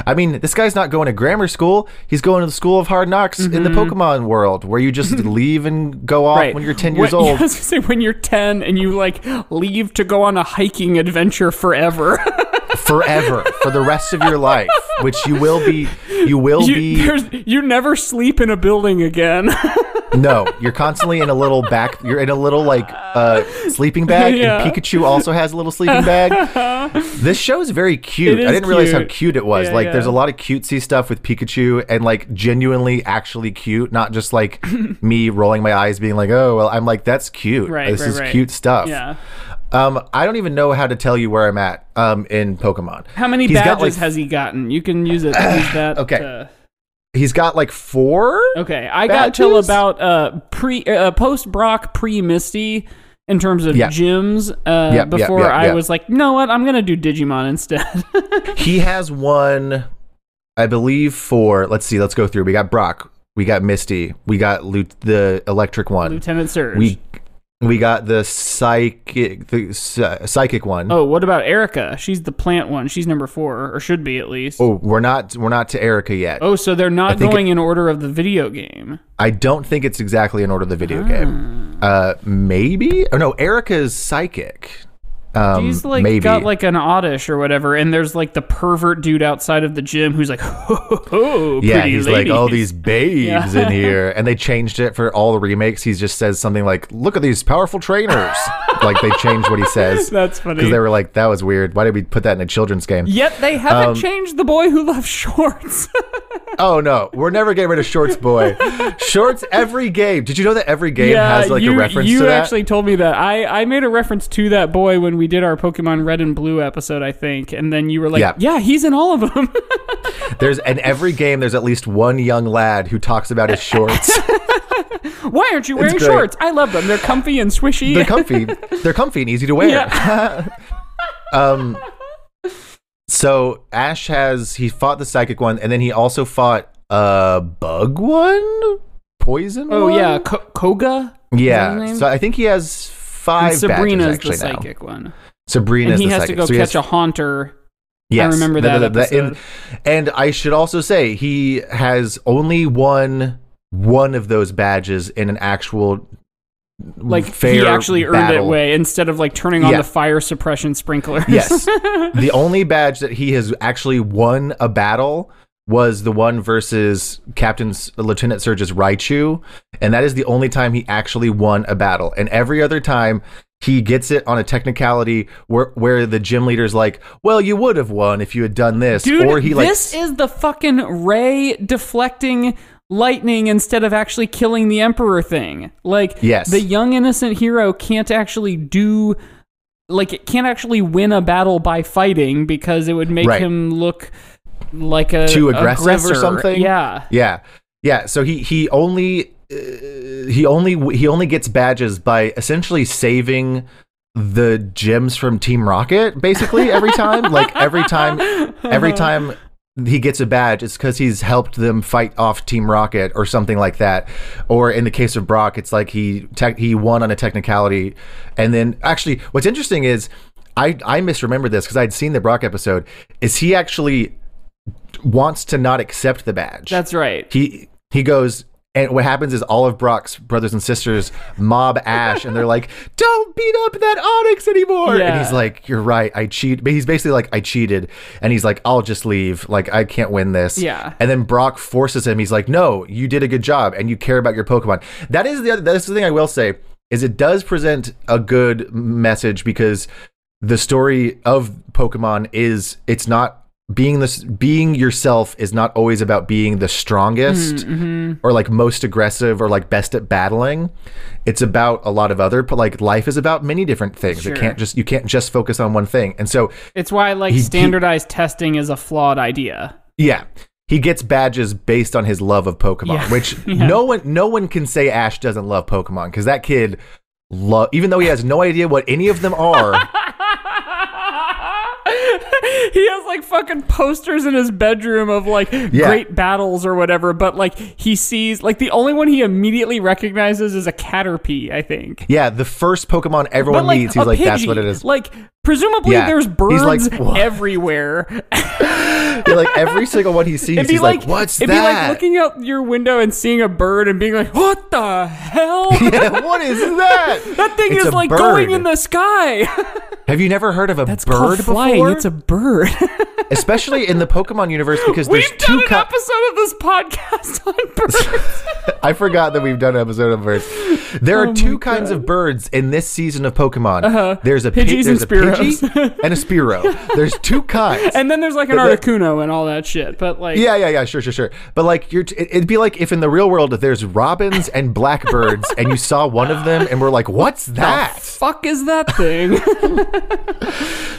I mean, this guy's not going to grammar school. He's going to the school of hard knocks in the Pokemon world where you just leave and go off Mm-hmm. right. when you're 10 years When- old. I was say when you're 10 and you like leave to go on a hiking adventure forever. Forever for the rest of your life, which you will be you will you, be there's, you never sleep in a building again. No, you're constantly in a little back. You're in a little like uh, sleeping bag, Yeah. and Pikachu also has a little sleeping bag. this show is very cute. Is I didn't realize how cute. cute it was. Yeah, like, yeah. there's a lot of cutesy stuff with Pikachu, and like genuinely, actually cute. Not just like me rolling my eyes, being like, "Oh, well." I'm like, "That's cute. Right, this right, is right. cute stuff." yeah. Um, I don't even know how to tell you where I'm at. Um, in Pokemon. How many He's badges got, like, has he gotten? You can use it. Use that. Okay. to- He's got like four. okay. I got till Badges? about uh pre uh, post Brock pre Misty in terms of Yeah. gyms. Uh, Yep, yep, before yep, I yep. was like, you know what? I'm gonna do Digimon instead. He has one, I believe, for let's see, let's go through. We got Brock, we got Misty, we got Lu- the electric one, Lieutenant Surge. we we got the psychic the psy- psychic one. oh, what about Erika? She's the plant one. She's number four, or should be at least. Oh, we're not we're not to Erika yet. Oh, so they're not going in order of the video game. I don't think it's exactly in order of the video Ah. game. Uh, maybe. Oh no, Erika's psychic. Um, He's like maybe. got like an oddish or whatever, and there's like the pervert dude outside of the gym who's like, "Oh, oh yeah, he's like, all these babes in here, and they changed it for all the remakes. He just says something like, "Look at these powerful trainers." like they changed what he says. That's funny. because they were like, "That was weird. Why did we put that in a children's game?" Yet they haven't Um, changed the boy who loves shorts. Oh no, we're never getting rid of Shorts Boy. Shorts every game. Did you know that every game has like you, a reference you to that? You actually told me that. I, I made a reference to that boy when we did our Pokemon Red and Blue episode, I think, and then you were like, Yeah. "Yeah, he's in all of them." There's in every game. There's at least one young lad who talks about his shorts. Why aren't you wearing shorts? I love them. They're comfy and swishy. They're comfy. They're comfy and easy to wear. Yeah. um. So Ash has he fought the psychic one, and then he also fought a bug one, poison. oh one? yeah, Ko- Koga. Yeah. So I think he has And five Sabrina's badges the actually now. psychic one, Sabrina's and he the has psychic. to go So catch has- a haunter. Yes, I remember that the- the- and, and I should also say he has only won one of those badges in an actual Like fair he actually earned it way instead of like turning on Yeah. the fire suppression sprinklers. Yes, the only badge that he has actually won a battle was the one versus Captain Lieutenant Surge's Raichu, and that is the only time he actually won a battle. And every other time. He gets it on a technicality where where the gym leader's like, "Well, you would have won if you had done this," Dude, or he like this is the fucking ray deflecting lightning instead of actually killing the emperor thing. Like, Yes. the young innocent hero can't actually do. Like, it can't actually win a battle by fighting because it would make Right. him look like a Too aggressive or something? Yeah. Yeah, yeah. So he he only uh, he only he only gets badges by essentially saving the gems from Team Rocket. Basically, every time, like every time, every time he gets a badge, it's because he's helped them fight off Team Rocket or something like that. Or in the case of Brock, it's like he tech he won on a technicality, and then actually, what's interesting is. I, I misremembered this because I'd seen the Brock episode. Is he actually wants to not accept the badge? That's right. he he goes and what happens is all of Brock's brothers and sisters mob Ash and they're like, "Don't beat up that Onix anymore." And he's like, "You're right. I cheat." But he's basically like, "I cheated." And he's like, "I'll just leave. Like I can't win this." Yeah. And then Brock forces him. He's like, "No, you did a good job and you care about your Pokemon." That is the other, that's the thing I will say is it does present a good message because the story of Pokemon is it's not being this being yourself is not always about being the strongest mm, mm-hmm. or like most aggressive or like best at battling. It's about a lot of other but like life is about many different things. Sure. It can't just you can't just focus on one thing. And so It's why like He- he- standardized testing is a flawed idea. yeah. he gets badges based on his love of Pokemon, Yeah. which Yeah. no one no one can say Ash doesn't love Pokemon because that kid love even though he has no idea what any of them are. he has like fucking posters in his bedroom of like great battles or whatever, but like he sees like the only one he immediately recognizes is a Caterpie, I think. yeah, the first Pokemon everyone But like meets, he's like, "That's what it is." Like presumably Yeah. there's birds like, everywhere. Yeah, like every single one he sees, he's like, like, "What's it'd that?" be like looking out your window and seeing a bird and being like, "What the hell?" yeah, what is that? That thing It's is like bird. going in the sky. Have you never heard of a It's bird flying. before? It's a bird. Especially in the Pokemon universe because We've there's done two an ki- episode of this podcast on birds. I forgot that we've done an episode of birds. There are Oh two kinds of birds in this season of Pokemon. Uh-huh. There's a pi- Pidgeys there's a Pidgey and a Spearow. There's two kinds. and then there's like an But Articuno and all that shit. But like, yeah, yeah, yeah, sure, sure, sure. But like, you're, t- it'd be like if in the real world there's robins and blackbirds, and you saw one of them, and we're like, "What's that?" fuck is that thing?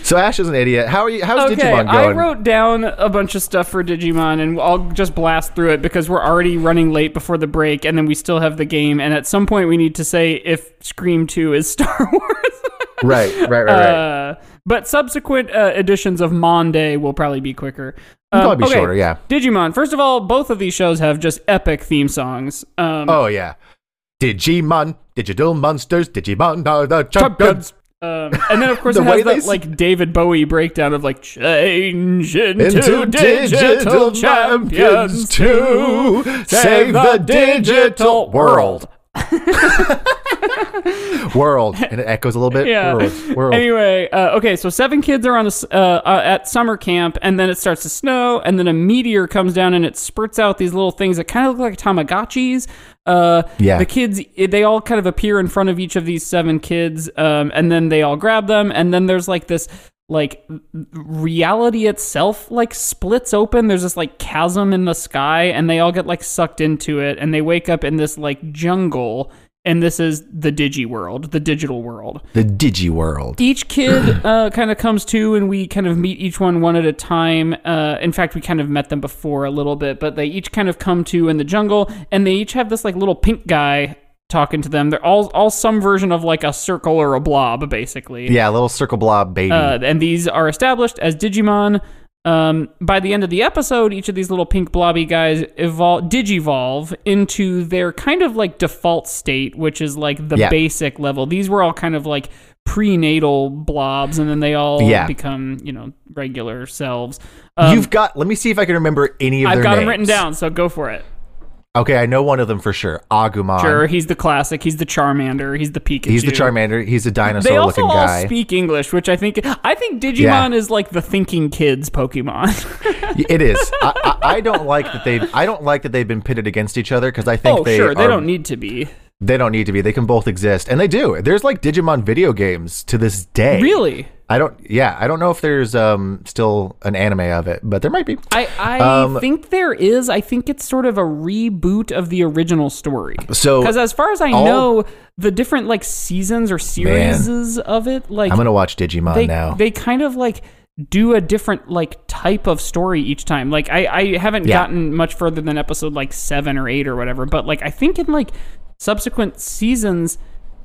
So Ash is an idiot. How are you? How's okay, Digimon going? I wrote down a bunch of stuff for Digimon, and I'll just blast through it because we're already running late before the break, and then we still have the game. And at some point, we need to say if Scream Two is Star Wars. right, right, right, right. Uh, but subsequent uh, editions of Monday will probably be quicker. Um, Probably be okay, shorter, yeah. Digimon. First of all, both of these shows have just epic theme songs. Um, Oh yeah. Digimon, digital monsters, Digimon are the champions. Um, and then of course The it way has they that s- like David Bowie breakdown of like change into, Into digital, champions to save the digital world. World, and it echoes a little bit. Yeah. World, world. Anyway, uh, okay, so seven kids are on a uh, uh, at summer camp, and then it starts to snow, and then a meteor comes down and it spurts out these little things that kind of look like Tamagotchis. Uh, Yeah. The kids, they all kind of appear in front of each of these seven kids, um, and then they all grab them, and then there's like this. Like reality itself, like splits open. There's this like chasm in the sky, and they all get like sucked into it, and they wake up in this like jungle. And this is the digi world, the digital world. The Digi World. each kid uh, kind of comes to and we kind of meet each one one at a time. Uh, in fact we kind of met them before a little bit but they each kind of come to in the jungle and they each have this like little pink guy talking to them. They're all all some version of like a circle or a blob basically. Yeah, little circle blob baby. uh, and these are established as digimon um, by the end of the episode, each of these little pink blobby guys evolve, digivolve into their kind of like default state, which is like the Yeah. basic level. These were all kind of like prenatal blobs, and then they all Yeah. become, you know, regular selves. Um, You've got. Let me see if I can remember any of I've got names. them written down, so go for it. Okay, I know one of them for sure. Agumon. Sure, he's the classic. He's the Charmander. He's the Pikachu. He's the Charmander. He's a They also dinosaur-looking all guy. speak English, which I think I think Digimon Yeah. is like the thinking kids Pokemon. It is. I, I, I don't like that they've. I don't like that they've been pitted against each other because I think oh, they sure, they don't need to be. They don't need to be. They can both exist, and they do. There's like Digimon video games to this day. Really? I don't. Yeah, I don't know if there's um still an anime of it, but there might be. I, I Um, think there is. I think it's sort of a reboot of the original story. So Because as far as I all- know, the different like seasons or series of it, like I'm gonna watch Digimon they now. they kind of like do a different like type of story each time. Like I I haven't Yeah. gotten much further than episode like seven or eight or whatever, but like I think in like subsequent seasons.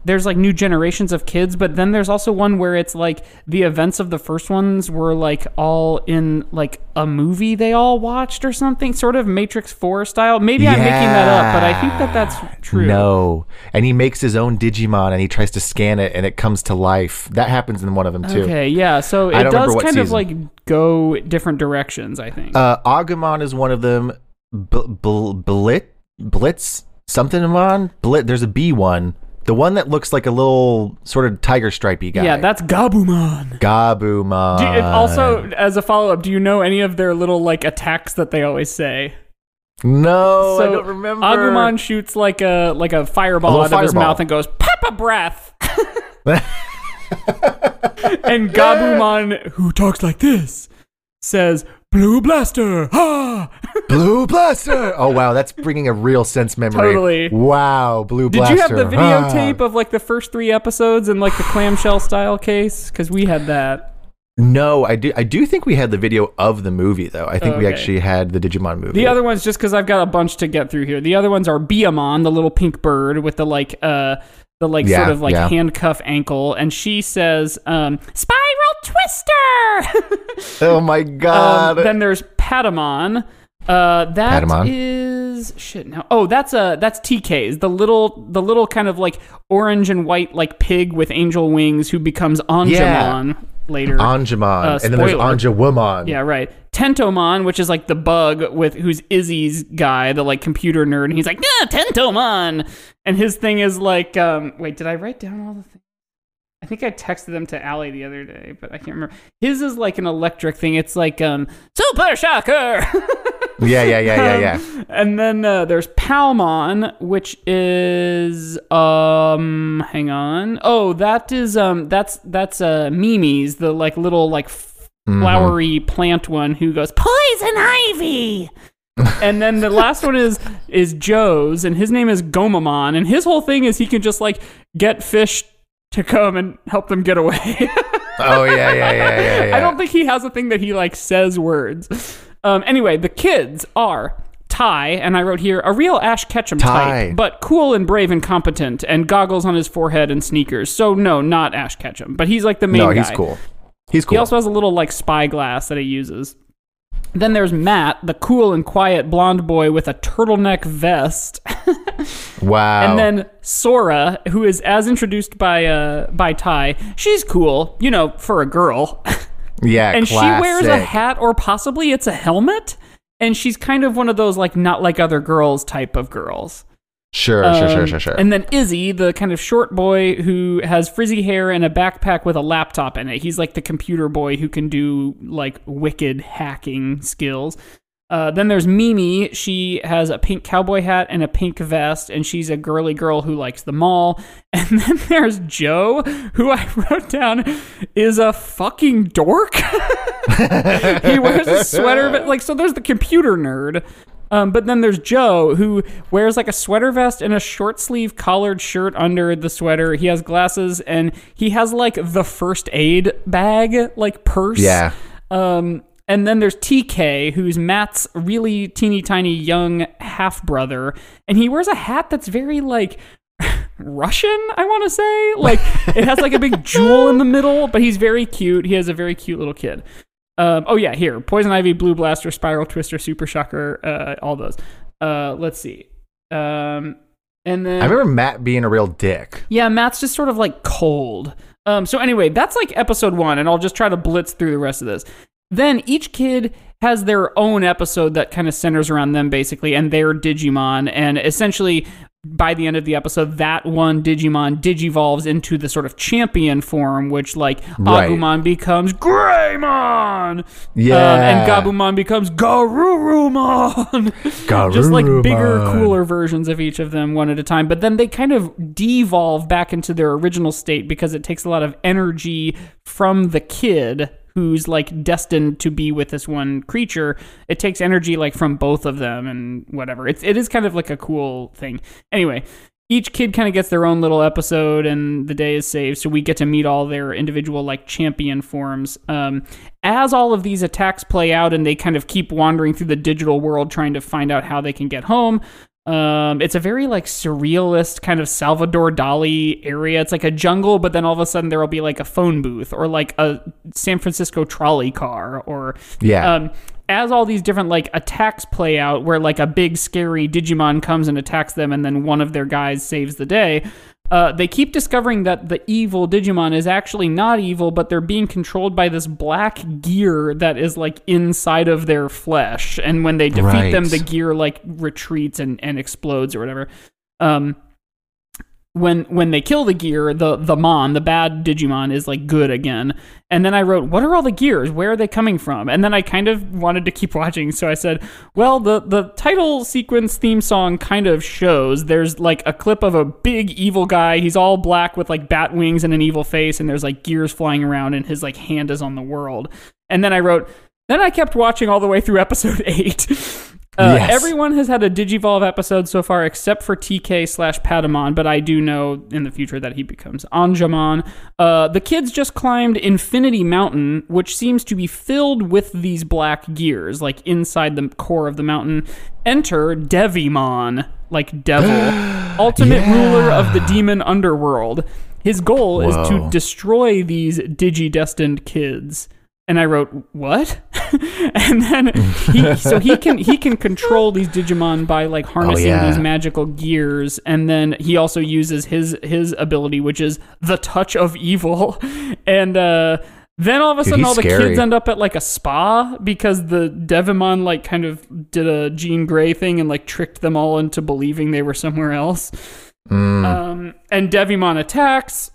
There's like new generations of kids, but then there's also one where it's like the events of the first ones were like all in like a movie they all watched or something, sort of Matrix 4 style. Maybe I'm making that up, but I think that that's true. No, and he makes his own Digimon and he tries to scan it and it comes to life. That happens in one of them too. Okay, yeah. So it does kind of like go different directions, I think. Uh, Agumon is one of them. B- bl- Blitz, Blitz, something on Blit. There's a B one. The one that looks like a little sort of tiger stripey guy. yeah, that's Gabumon. Gabumon. Do you- also, as a follow up, do you know any of their little like attacks that they always say? no, I don't remember. Agumon shoots like a like a fireball A out of his mouth and goes Pepper Breath. and Gabumon, who talks like this, says Blue Blaster. Ha! Blue Blaster. Oh wow, that's bringing a real sense memory. Totally. Wow, Blue Did Blaster. Did you have the Ah. videotape of like the first three episodes in like the clamshell style case? Because we had that. No, I do. I do think we had the video of the movie though. I think we actually had the Digimon movie. The other ones, just because I've got a bunch to get through here. The other ones are Biyomon, the little pink bird with the like, uh, the like Yeah, sort of like yeah. handcuff ankle, and she says, um, "Spiral Twister." oh my god! Um, then there's Patamon. Uh, that Patamon. is shit. Now, oh, that's uh that's TK's the little the little kind of like orange and white like pig with angel wings who becomes Angemon later. Angemon, uh, and then there's spoiler. Anja Woman. yeah, right. Tentomon, which is like the bug with who's Izzy's guy, the like computer nerd, and he's like, yeah, Tentomon, and his thing is like, um, wait, did I write down all the things? I think I texted them to Allie the other day, but I can't remember. His is like an electric thing. It's like um, Super Shocker. yeah, yeah, yeah, yeah, yeah. Um, and then uh, there's Palmon, which is um, hang on. Oh, that is um, that's that's uh, Mimi's, the like little like f- flowery plant one who goes poison ivy. and then the last one is is Joe's, and his name is Gomamon, and his whole thing is he can just like get fish to come and help them get away. Oh yeah, yeah, yeah, yeah. yeah. I don't think he has a thing that he like says words. Um, anyway, the kids are Tai, and I wrote here a real Ash Ketchum Tai. type, but cool and brave and competent, and goggles on his forehead and sneakers. So no, not Ash Ketchum, but he's like the main No, guy. he's cool. He's He also has a little like spyglass that he uses. Then there's Matt, the cool and quiet blonde boy with a turtleneck vest. wow. And then Sora, who is as introduced by uh by Tai, she's cool, you know, for a girl. yeah, and she wears a hat or possibly it's a helmet and she's kind of one of those like not like other girls type of girls Sure, sure, sure, Um, sure, sure. and then izzy the kind of short boy who has frizzy hair and a backpack with a laptop in it he's like the computer boy who can do like wicked hacking skills uh, then there's Mimi. She has a pink cowboy hat and a pink vest, and she's a girly girl who likes the mall. And then there's Joe, who I wrote down is a fucking dork. he wears a sweater, but like so. There's the computer nerd, um, but then there's Joe who wears like a sweater vest and a short sleeve collared shirt under the sweater. He has glasses and he has like the first aid bag, like purse. Yeah. Um, and then there's TK, who's Matt's really teeny tiny young half brother, and he wears a hat that's very like Russian, I want to say. Like it has like a big jewel in the middle, but he's very cute. He has a very cute little kid. Um, oh yeah, here Poison Ivy, Blue Blaster, Spiral Twister, Super Shocker, uh, all those. Uh, let's see. Um, and then I remember Matt being a real dick. yeah, Matt's just sort of like cold. Um, so anyway, that's like episode one, and I'll just try to blitz through the rest of this. Then each kid has their own episode that kind of centers around them basically, and their Digimon, and essentially by the end of the episode, that one Digimon digivolves into the sort of champion form, which like Right. Agumon becomes Greymon, Yeah. um, and Gabumon becomes Garurumon. just like bigger, cooler versions of each of them one at a time. But then they kind of devolve back into their original state because it takes a lot of energy from the kid who's like destined to be with this one creature. It takes energy like from both of them and whatever. It's it is kind of like a cool thing. Anyway. Each kid kind of gets their own little episode, and the day is saved. So we get to meet all their individual like champion forms. Um, as all of these attacks play out, and they kind of keep wandering through the digital world, trying to find out how they can get home. Um, it's a very like surrealist kind of Salvador Dali area. It's like a jungle, but then all of a sudden there will be like a phone booth or like a San Francisco trolley car or Yeah. um, as all these different like attacks play out, where like a big scary Digimon comes and attacks them, and then one of their guys saves the day. Uh, they keep discovering that the evil Digimon is actually not evil, but they're being controlled by this black gear that is like inside of their flesh. And when they defeat Right. them, the gear like retreats and, and explodes or whatever. Um, when when they kill the gear, the the mon, the bad Digimon, is like good again. And then I wrote, "What are all the gears? Where are they coming from?" And then I kind of wanted to keep watching, so I said, "Well, the the title sequence theme song kind of shows. There's like a clip of a big evil guy. He's all black with like bat wings and an evil face, and there's like gears flying around, and his like hand is on the world." And then I wrote, then I kept watching all the way through episode eight. Uh, Yes. Everyone has had a Digivolve episode so far except for TK slash Patamon, but I do know in the future that he becomes Angemon. Uh, the kids just climbed Infinity Mountain, which seems to be filled with these black gears, like inside the core of the mountain. Enter Devimon, like devil, ultimate ruler of the demon underworld. His goal is to destroy these digi-destined kids. And I wrote, "What?" and then he, so he can he can control these Digimon by like harnessing yeah. these magical gears, and then he also uses his his ability, which is the touch of evil, and uh, then all of a sudden he's all the scary. kids end up at like a spa because the Devimon like kind of did a Jean Grey thing and like tricked them all into believing they were somewhere else. Mm. Um, and Devimon attacks.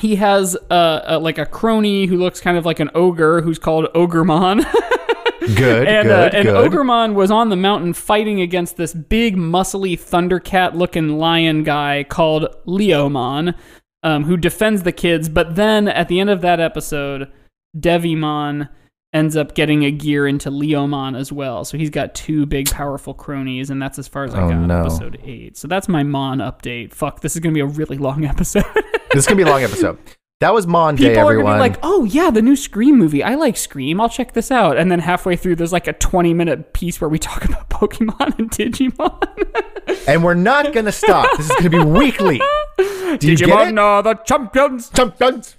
He has uh, a, like a crony who looks kind of like an ogre who's called Ogremon. good, and good, uh, and good. Ogremon was on the mountain fighting against this big, muscly Thundercat looking lion guy called Leomon, um, who defends the kids. But then at the end of that episode, Devimon ends up getting a gear into Leomon as well. So he's got two big, powerful cronies, and that's as far as I Oh, got no. episode eight. So that's my Mon update. Fuck, this is gonna be a really long episode. This is gonna be a long episode. That was Mon Day, People are everyone. gonna be like, "Oh yeah, the new Scream movie. I like Scream. I'll check this out." And then halfway through, there's like a 20 minute piece where we talk about Pokemon and Digimon. and we're not gonna stop. This is gonna be weekly. Do you get it? are the champions. Champions.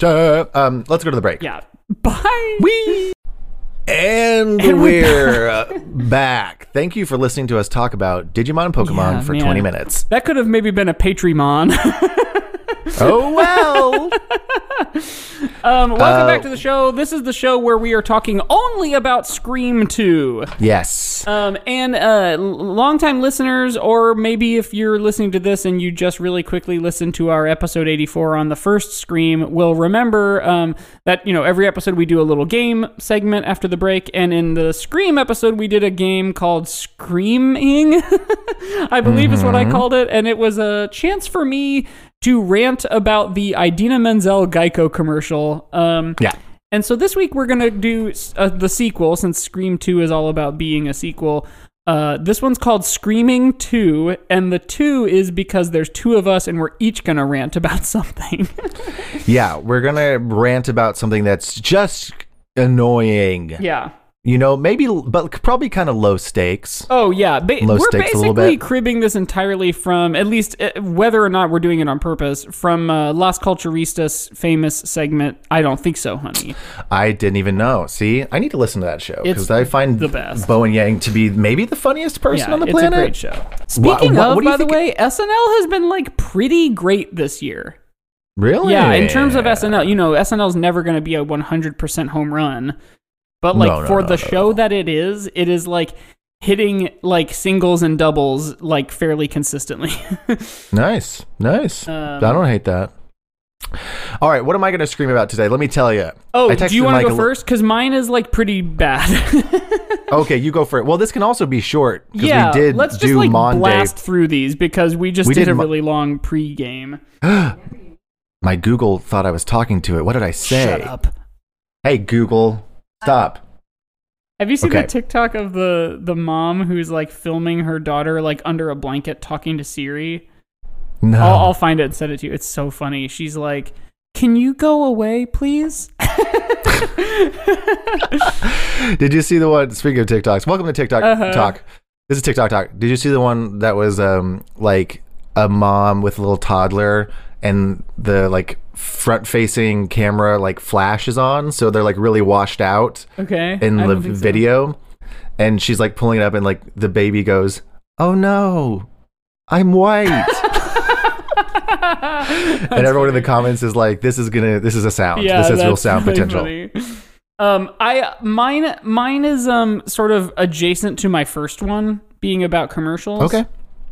Uh, Um, let's go to the break. Yeah. Bye. Whee! And, And we're we're uh, back. Thank you for listening to us talk about Digimon and Pokemon Yeah, for man. 20 minutes. That could have maybe been a Patreon. Oh well. um, welcome Uh, back to the show. This is the show where we are talking only about Scream 2. yes. Um, and uh, longtime listeners, or maybe if you're listening to this and you just really quickly listened to our episode 84 on the first Scream, will remember um, that you know every episode we do a little game segment after the break, and in the Scream episode we did a game called Screaming, I believe is what I called it, and it was a chance for me to rant about the Idina Menzel Geico commercial. Um, Yeah. and so this week we're gonna do uh, the sequel, since Scream Two is all about being a sequel. Uh, this one's called Screaming Two, and the two is because there's two of us, and we're each gonna rant about something. Yeah, we're gonna rant about something that's just annoying. yeah. You know, maybe, but probably kind of low stakes. Oh yeah. Ba- Low we're stakes a little basically cribbing this entirely from, at least uh, whether or not we're doing it on purpose, from uh, Las Culturistas' famous segment. I don't think so, honey. I didn't even know. See, I need to listen to that show because I find the best. Bowen Yang to be maybe the funniest person yeah, on the it's planet. a great show. Speaking wha- of, what do by the way, SNL has been like pretty great this year. Really? Yeah, in terms of SNL, you know, SNL's never going to be a 100% home run. But like No, no, for no, the show that it is, it is like hitting like singles and doubles like fairly consistently. Nice, nice. Um, I don't hate that. All right, what am I going to scream about today? Let me tell you. oh, do you want to go first? Because mine is like pretty bad. Okay, you go for it. Well, this can also be short because yeah, we did let's do just like Monday. blast through these because we just We did, did a Mo- really long pre-game. My Google thought I was talking to it. What did I say? Shut up. Hey, Google, stop. Have you seen Okay. the TikTok of the the mom who's like filming her daughter like under a blanket talking to Siri? No. I'll, I'll find it and send it to you. It's so funny. She's like, "Can you go away, please?" Did you see the one? Speaking of TikToks, welcome to TikTok Uh-huh. Talk. This is TikTok Talk. Did you see the one that was um like a mom with a little toddler and the like front facing camera like flash is on, so they're like really washed out Okay. in the don't so. video, and she's like pulling it up, and like the baby goes, "Oh no, I'm white." and everyone in the comments is like, "This is gonna, this is a sound. Yeah, this has real sound really potential." funny. Um, I mine mine is um sort of adjacent to my first one, being about commercials. Okay.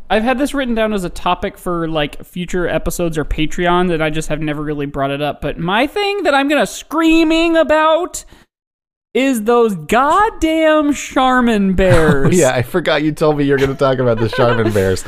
I've had this written down as a topic for like future episodes or Patreon that I just have never really brought it up. But my thing that I'm gonna screaming about is those goddamn Charmin bears. Yeah, I forgot you told me you're going to talk about the Charmin bears.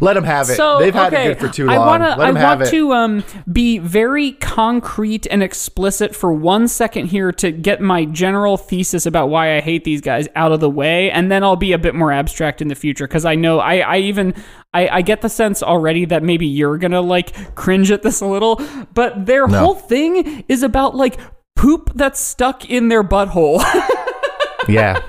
Let them have it. So They've had okay, it good for too long. I wanna, I have want it. to um be very concrete and explicit for one second here to get my general thesis about why I hate these guys out of the way, and then I'll be a bit more abstract in the future because I know I I even I, I get the sense already that maybe you're gonna like cringe at this a little, but their No. whole thing is about like poop that's stuck in their butthole. yeah.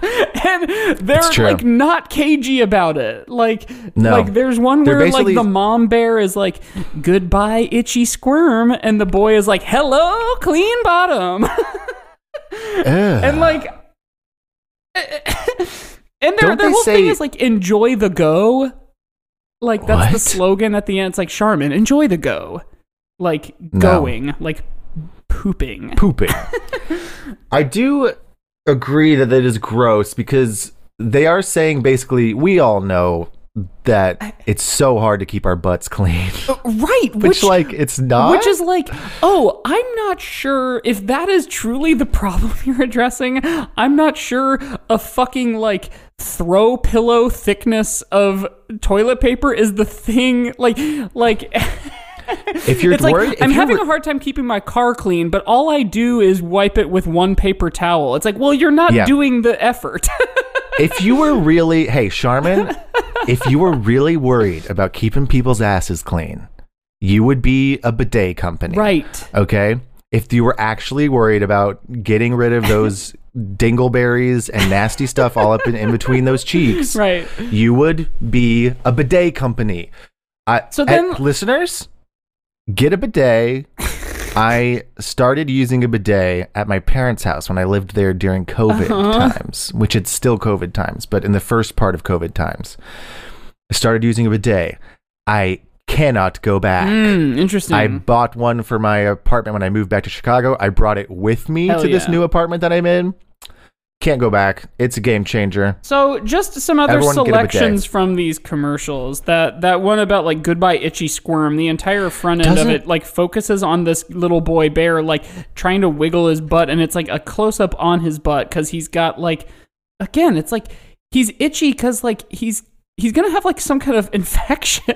and they're like not cagey about it. Like, No. like there's one They're where like the mom bear is like, "Goodbye, itchy squirm," and the boy is like, "Hello, clean bottom," and like, and their their whole thing is like, "Enjoy the go." Like that's the slogan at the end. It's like Charmin, enjoy the go, like going, like pooping. pooping. I do agree that it is gross because they are saying basically we all know that it's so hard to keep our butts clean. Uh, right, Which, which like it's not. Which is like, oh, I'm not sure if that is truly the problem you're addressing. I'm not sure a fucking like throw pillow thickness of toilet paper is the thing. Like, like. if you're It's like worried, if I'm having wor- a hard time keeping my car clean, but all I do is wipe it with one paper towel. It's like, well, you're not Yeah. doing the effort. if you were really, hey, Charmin, if you were really worried about keeping people's asses clean, you would be a bidet company. right. Okay. If you were actually worried about getting rid of those dingleberries and nasty stuff all up in, in between those cheeks, Right. you would be a bidet company. I, So eh, then- listeners, get a bidet. I started using a bidet at my parents' house when I lived there during COVID Uh-huh. times, which it's still COVID times, but in the first part of COVID times. I started using a bidet. I cannot go back. Mm, interesting. I bought one for my apartment when I moved back to Chicago. I brought it with me Hell to this new apartment that I'm in. Can't go back. It's a game changer. So just some other Everyone get a bidet. selections from these commercials. That that one about like goodbye itchy squirm. The entire front end Doesn't- of it like focuses on this little boy bear like trying to wiggle his butt, and it's like a close up on his butt because he's got like again, it's like he's itchy because like he's he's gonna have like some kind of infection.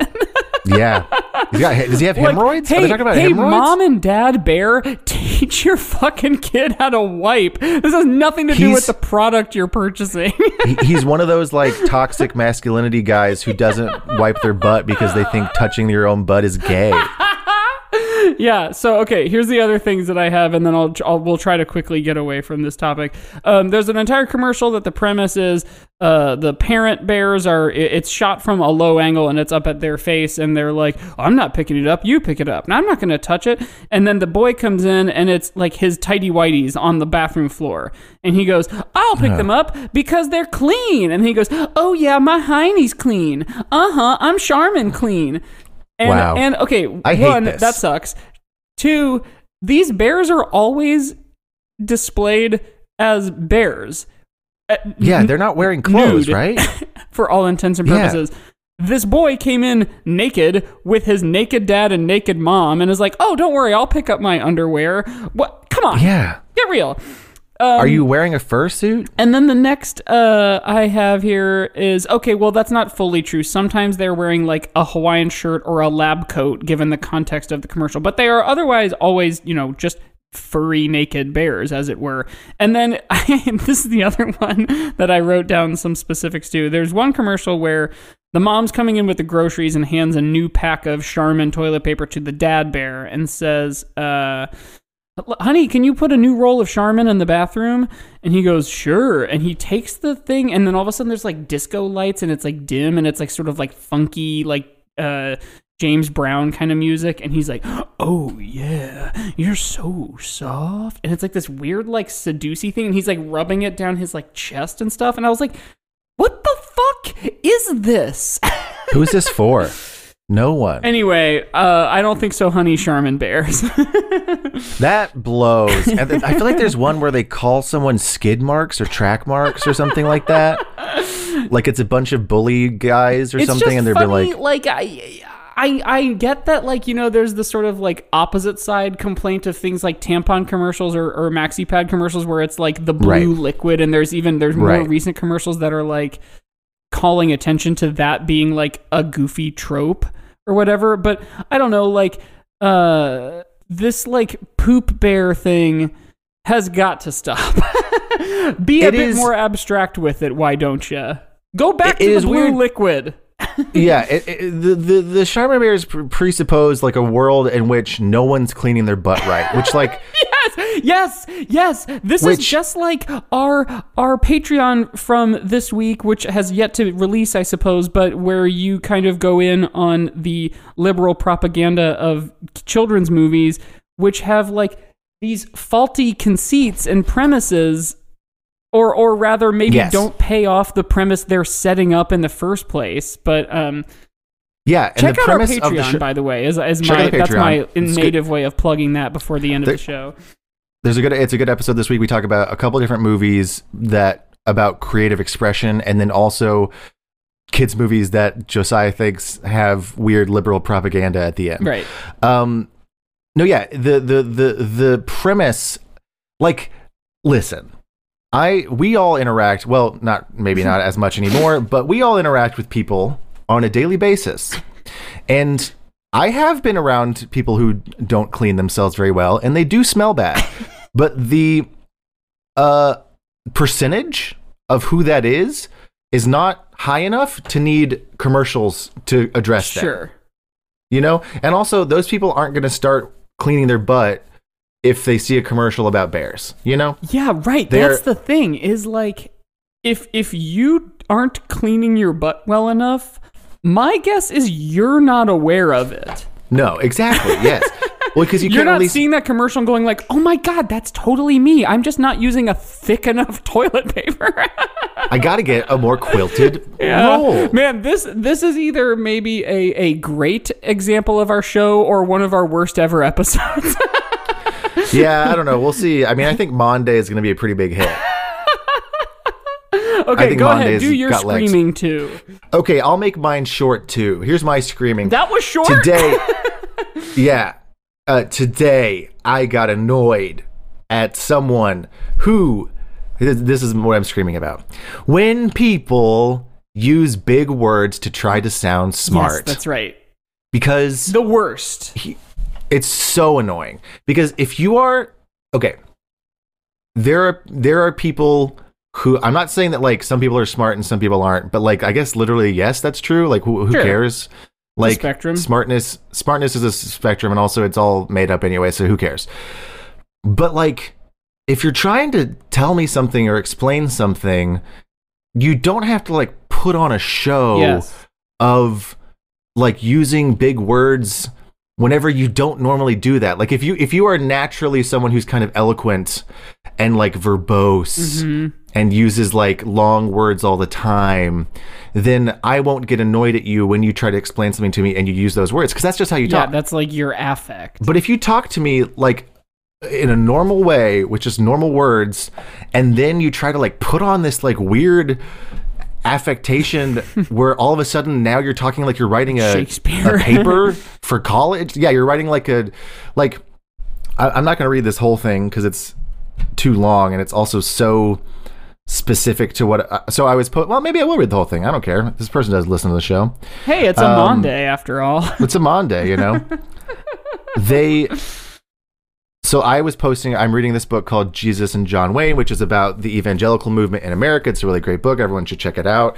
Yeah. He's got, does he have Like, hemorrhoids? Hey, Are they talking about hey, hemorrhoids? mom and dad bear, teach your fucking kid how to wipe. This has nothing to do with the product you're purchasing. He- he's one of those like toxic masculinity guys who doesn't wipe their butt because they think touching your own butt is gay. yeah. So okay, here's the other things that I have, and then I'll, I'll we'll try to quickly get away from this topic. Um, there's an entire commercial that the premise is uh, the parent bears are it's shot from a low angle and it's up at their face, and they're like, "I'm not picking it up, you pick it up, and I'm not going to touch it." And then the boy comes in, and it's like his tidy whities on the bathroom floor, and he goes, "I'll pick them up because they're clean," and he goes, "Oh yeah, my hiney's clean. Uh huh, I'm Charmin clean." And, Wow. and okay, I one that sucks. Two, these bears are always displayed as bears. Uh, Yeah, they're not wearing clothes, Nude. right? for all intents and Yeah. purposes. This boy came in naked with his naked dad and naked mom and is like, "Oh, don't worry, I'll pick up my underwear." What? Come on, Yeah. get real. Are you wearing a fursuit? And then the next uh, I have here is okay. Well, that's not fully true. Sometimes they're wearing like a Hawaiian shirt or a lab coat, given the context of the commercial. But they are otherwise always, you know, just furry naked bears, as it were. And then I, this is the other one that I wrote down some specifics to. There's one commercial where the mom's coming in with the groceries and hands a new pack of Charmin toilet paper to the dad bear and says, uh, honey, can you put a new roll of Charmin in the bathroom? And he goes, sure. And he takes the thing, and then all of a sudden there's like disco lights, and it's like dim, and it's like sort of like funky, like uh, James Brown kind of music. And he's like, oh yeah, you're so soft. And it's like this weird, like seducey thing, and he's like rubbing it down his like chest and stuff. And I was like, what the fuck is this? Who's this for? No one. anyway, uh, I don't think so, honey. Charmin bears. That blows. Then I feel like there's one where they call someone skid marks or track marks or something like that. Like it's a bunch of bully guys or it's something, and they're funny, be like, like I, I I get that like you know there's the sort of like opposite side complaint of things like tampon commercials or, or maxi pad commercials where it's like the blue Right. liquid and there's even there's more Right. recent commercials that are like calling attention to that being like a goofy trope or whatever but I don't know like uh this like poop bear thing has got to stop. Be a It bit is- more abstract with it why don't you go back to the blue weird. liquid. Yeah, it, it, the the the Charmin Bears pre- presuppose like a world in which no one's cleaning their butt right, which like yes, yes, yes. This is just like our our Patreon from this week, which has yet to release, I suppose, but where you kind of go in on the liberal propaganda of children's movies, which have like these faulty conceits and premises. Or, or rather, maybe Yes. don't pay off the premise they're setting up in the first place. But um, yeah, and check the out our Patreon, of the show. by the way. Is, is my the that's my Patreon. It's good. native way of plugging that before the end of the show. There's a good it's a good episode this week. We talk about a couple different movies that about creative expression, and then also kids movies that Josiah thinks have weird liberal propaganda at the end. Right. Um, no, yeah, the the the the premise, like, listen, I we all interact. Well, not maybe not as much anymore, but we all interact with people on a daily basis, and I have been around people who don't clean themselves very well, and they do smell bad. but the uh percentage of who that is is not high enough to need commercials to address that Sure. you know and also those people aren't going to start cleaning their butt if they see a commercial about bears you know Yeah, right. They're- That's the thing. Is like if if you aren't cleaning your butt well enough, my guess is you're not aware of it. no exactly yes well because you You're can't not really seeing that commercial and going like, "Oh my god, that's totally me. I'm just not using a thick enough toilet paper." i gotta get a more quilted roll Man, this this is either maybe a a great example of our show or one of our worst ever episodes. yeah i don't know we'll see i mean i think monday is going to be a pretty big hit okay, go ahead. Do your got legs. screaming too. okay i'll make mine short too here's my screaming That was short. today yeah uh, today i got annoyed at someone who this is what i'm screaming about when people use big words to try to sound smart Yes, that's right. because The worst. it's so annoying because if you are okay there are there are people who i'm not saying that like some people are smart and some people aren't but like i guess literally yes that's true like who, who Sure. cares like spectrum. smartness smartness is a spectrum and also it's all made up anyway so who cares but like if you're trying to tell me something or explain something you don't have to like put on a show Yes. of like using big words whenever you don't normally do that like if you if you are naturally someone who's kind of eloquent and like verbose Mhm. And uses like long words all the time then i won't get annoyed at you when you try to explain something to me and you use those words because that's just how you talk. Yeah, that's like your affect. but if you talk to me like in a normal way, which is normal words, and then you try to like put on this like weird affectation where all of a sudden now you're talking like you're writing a, a paper for college. Yeah, you're writing like a like. I, I'm not going to read this whole thing because it's too long and it's also so specific to what. uh, so I was put. Well, maybe I will read the whole thing. I don't care. This person does listen to the show. Hey, it's a Um, Monday after all. It's a Monday, you know. they. So I was posting. I'm reading this book called Jesus and John Wayne, which is about the evangelical movement in America. It's a really great book. Everyone should check it out.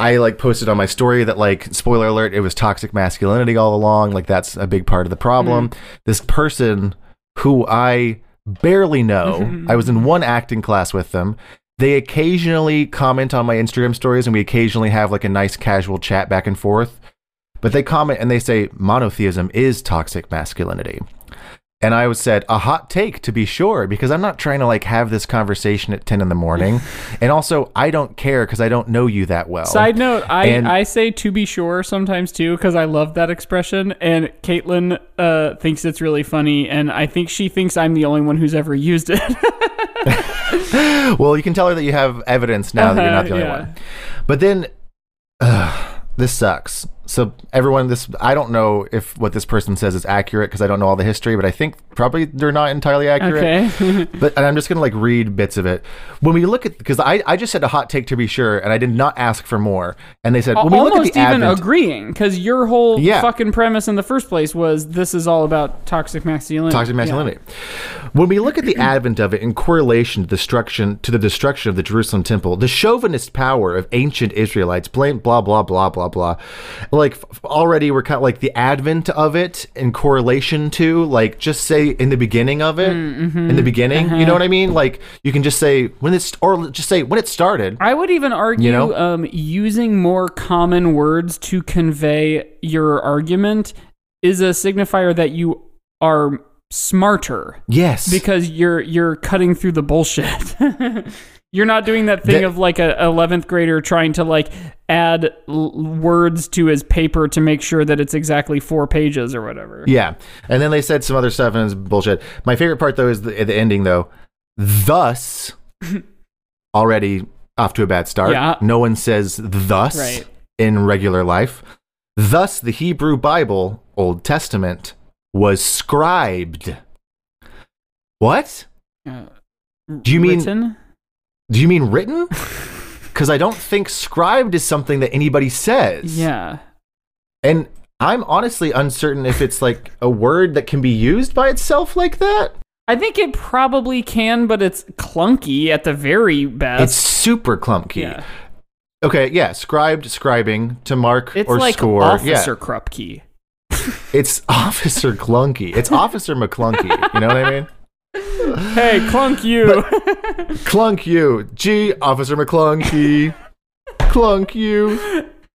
I like posted on my story that like spoiler alert, it was toxic masculinity all along. Like that's a big part of the problem. This person who I barely know, I was in one acting class with them. They occasionally comment on my Instagram stories, and we occasionally have like a nice casual chat back and forth. But they comment and they say monotheism is toxic masculinity. And I was said a hot take to be sure because I'm not trying to like have this conversation at 10 in the morning. and also I don't care because I don't know you that well. Side note, I, And- I say to be sure sometimes too because I love that expression, and Caitlin uh, thinks it's really funny, and I think she thinks I'm the only one who's ever used it. well, you can tell her that you have evidence now that you're not the only Uh-huh, yeah. one. But then, ugh, this sucks. So everyone, this I don't know if what this person says is accurate because I don't know all the history, but I think probably they're not entirely accurate. Okay. but and I'm just gonna like read bits of it. When we look at because I I just said a hot take to be sure, and I did not ask for more. And they said when we look at the even advent, agreeing, because your whole Yeah. fucking premise in the first place was this is all about toxic masculinity. toxic masculinity. When we look at the advent of it in correlation to destruction to the destruction of the Jerusalem temple, the chauvinist power of ancient Israelites, blame blah blah blah blah blah. Like f- already we're kind of like the advent of it in correlation to like just say in the beginning of it, mm, mm-hmm. in the beginning, you know uh-huh. what I mean? Like you can just say when it's or just say when it started. I would even argue You know? um, using more common words to convey your argument is a signifier that you are smarter Yes. because you're you're cutting through the bullshit. you're not doing that thing That- of like a 11th grader trying to like add l- words to his paper to make sure that it's exactly four pages or whatever. Yeah. And then they said some other stuff and it's bullshit. My favorite part though is the, the ending though. Thus, already off to a bad start. Yeah. No one says thus Right. in regular life. Thus, the Hebrew Bible, Old Testament, was scribed. What? Uh, Do you mean- written? Do you mean written? Because I don't think scribed is something that anybody says. Yeah. And I'm honestly uncertain if it's like a word that can be used by itself like that. I think it probably can, but it's clunky at the very best. It's super clunky. yeah. Okay, yeah, scribed, scribing to mark It's or like score. Officer Yeah, Krupke. it's Officer Clunky. It's Officer McClunky. You know what I mean? Hey, clunk you. Clunk you, G Officer McClunky. Clunk you,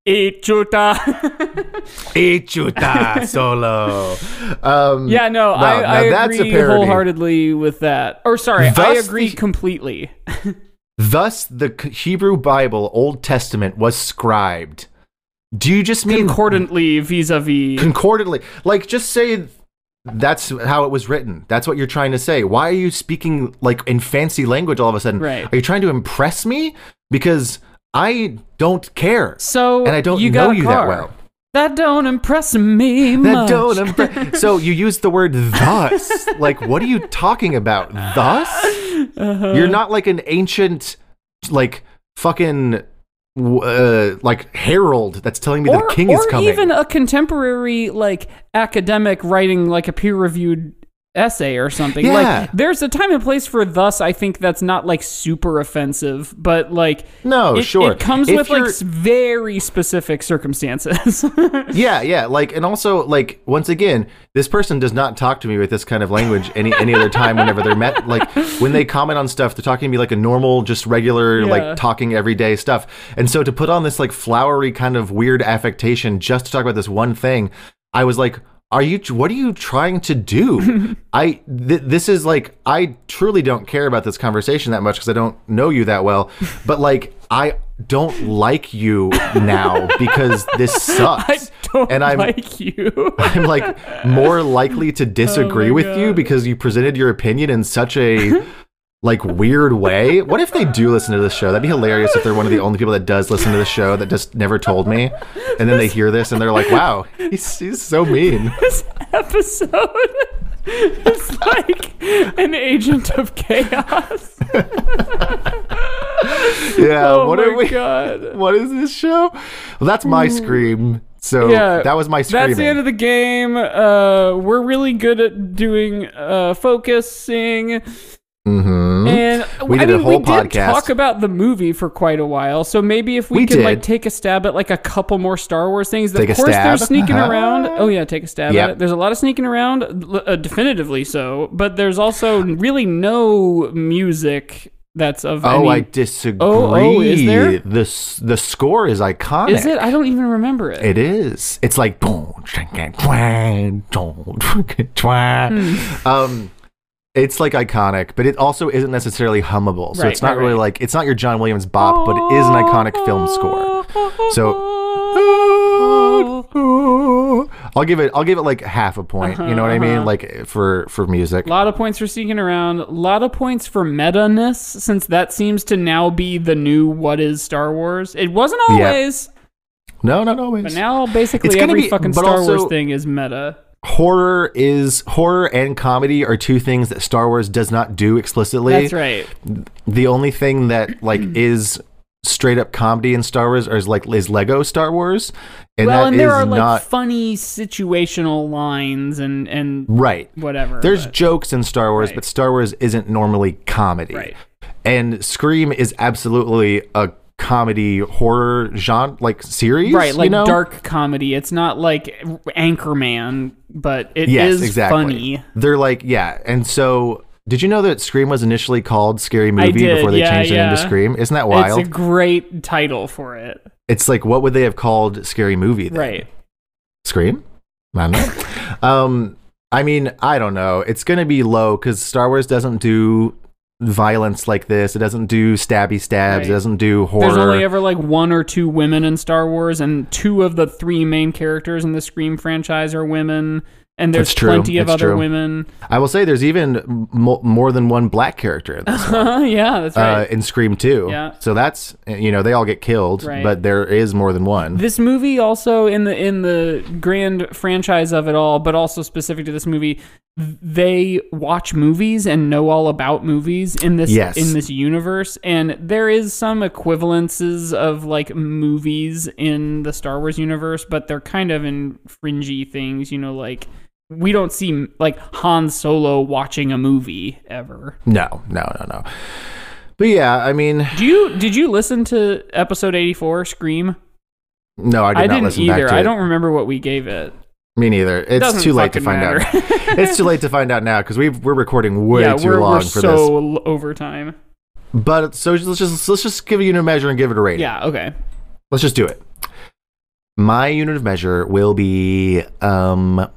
Eat chuta. Ichuta solo. Um, yeah, no, I, I that's a agree wholeheartedly with that. Or sorry, I agree the- completely. Thus, the Hebrew Bible, Old Testament, was scribed. Do you just mean Concordantly vis-a-vis. concordantly? Like, just say that's how it was written. That's what you're trying to say. Why are you speaking like in fancy language all of a sudden? Right. Are you trying to impress me? Because I don't care, so and I don't you know you car. that well. That don't impress me That don't impre- so you use the word thus. like, what are you talking about? Thus? Uh-huh. You're not like an ancient, like fucking, uh, like herald that's telling me or, the king or is coming. even a contemporary like academic writing like a peer-reviewed essay or something Yeah. like there's a time and place for thus i think that's not like super offensive but like no, it, sure. it comes If with like very specific circumstances yeah, yeah. Like, and also, like, once again, this person does not talk to me with this kind of language any any other time. Whenever they're met, like when they comment on stuff, they're talking to me like a normal, just regular, Yeah. like talking everyday stuff. And so to put on this like flowery kind of weird affectation just to talk about this one thing, I was like. Are you? What are you trying to do? I. Th- this is like I truly don't care about this conversation that much because I don't know you that well. But like I don't like you now because this sucks. i don't and I'm like you I'm like more likely to oh disagree Oh with you because you presented your opinion in such a like weird way. What if they do listen to this show? That'd be hilarious if they're one of the only people that does listen to the show that just never told me. And then they hear this and they're like, "Wow, he's, he's so mean." this episode is like an agent of chaos Yeah, oh what are we god What is this show? Well, that's my scream. So Yeah, that was my screaming. That's the end of the game. Uh, we're really good at doing uh, focusing, Mhm. and We I did a mean, whole we did talk about the movie for quite a while. So maybe if we, We can like take a stab at like a couple more Star Wars things. Take a of course, stab? there's sneaking Uh-huh. around. Oh yeah, take a stab Yep. at it. There's a lot of sneaking around, uh, definitively so. But there's also really no music that's of. Oh, any, I disagree. Oh, oh, is there? The the score is iconic. Is it? I don't even remember it. It is. It's like boom, twang, twang, twang. Hmm. Um, it's like iconic, but it also isn't necessarily hummable. So Right, it's not right, really right. like it's not your John Williams bop, but it is an iconic film score. So I'll give it. I'll give it like half a point. You know what I mean? Uh-huh. Like for for music. A lot of points for sneaking around. A lot of points for meta ness, since that seems to now be the new what is Star Wars. It wasn't Yeah. always. No, no, no. But now basically every be- fucking Star Wars thing is meta. Horror is horror and comedy are two things that Star Wars does not do explicitly. That's right. The only thing that like is straight up comedy in Star Wars is like is Lego Star Wars, and well, that and there is are like not funny situational lines and and right. whatever. There's but- jokes in Star Wars, Right. but Star Wars isn't normally comedy. Right. And Scream is absolutely a comedy horror genre like series. right like you know? dark comedy. It's not like Anchorman, but it is Yes, exactly. funny. They're like, yeah. And so, did you know that Scream was initially called Scary Movie did, before they yeah, changed it yeah. into Scream? Isn't that wild? It's a great title for it. It's like, what would they have called Scary Movie then? Right. Scream? I don't know. um, I mean, I don't know. It's going to be low because Star Wars doesn't do violence like this. It doesn't do stabby stabs. Right. It doesn't do horror. There's only ever like one or two women in Star Wars, and two of the three main characters in the Scream franchise are women. And there's plenty of That's other true. women. I will say there's even mo- more than one black character in this yeah, that's right. uh, in Scream 2. Yeah. So that's, you know, they all get killed, Right. but there is more than one. this movie also in the in the grand franchise of it all but also specific to this movie they watch movies and know all about movies in this Yes. in this universe and there is some equivalences of like movies in the Star Wars universe but they're kind of in fringy things you know like we don't see like Han Solo watching a movie ever. No, no, no, no. But yeah, I mean, Do you did you listen to episode 84 Scream? no, I did I not didn't listen either. back to I don't remember what we gave it. Me neither. It's too late to find out. it's too late to find out now because we we're recording way yeah, too we're, long we're for so this. l- over time. But so let's just let's just give a unit of measure and give it a rating. Yeah, okay. Let's just do it. My unit of measure will be um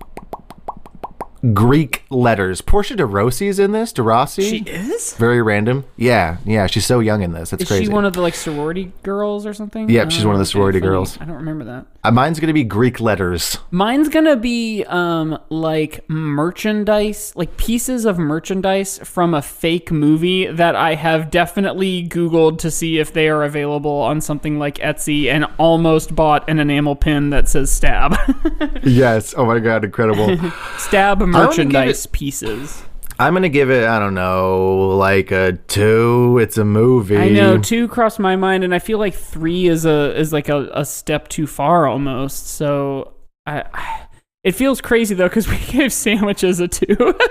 Greek letters. Portia de Rossi's in this. De Rossi. She is? Very random. Yeah, yeah. She's so young in this. That's crazy. Is crazy. she one of the like sorority girls or something? Yep, she's one of the Oh, sorority girls. I don't remember that. Uh, mine's gonna be Greek letters. Mine's gonna be um like merchandise, like pieces of merchandise from a fake movie that I have definitely Googled to see if they are available on something like Etsy and almost bought an enamel pin that says stab. yes. Oh my god, incredible. stab merchandise pieces. I'm gonna give it. I don't know, like a two. It's a movie. I know two crossed my mind, and I feel like three is a is like a, a step too far almost. So I, I it feels crazy though because we gave sandwiches a two.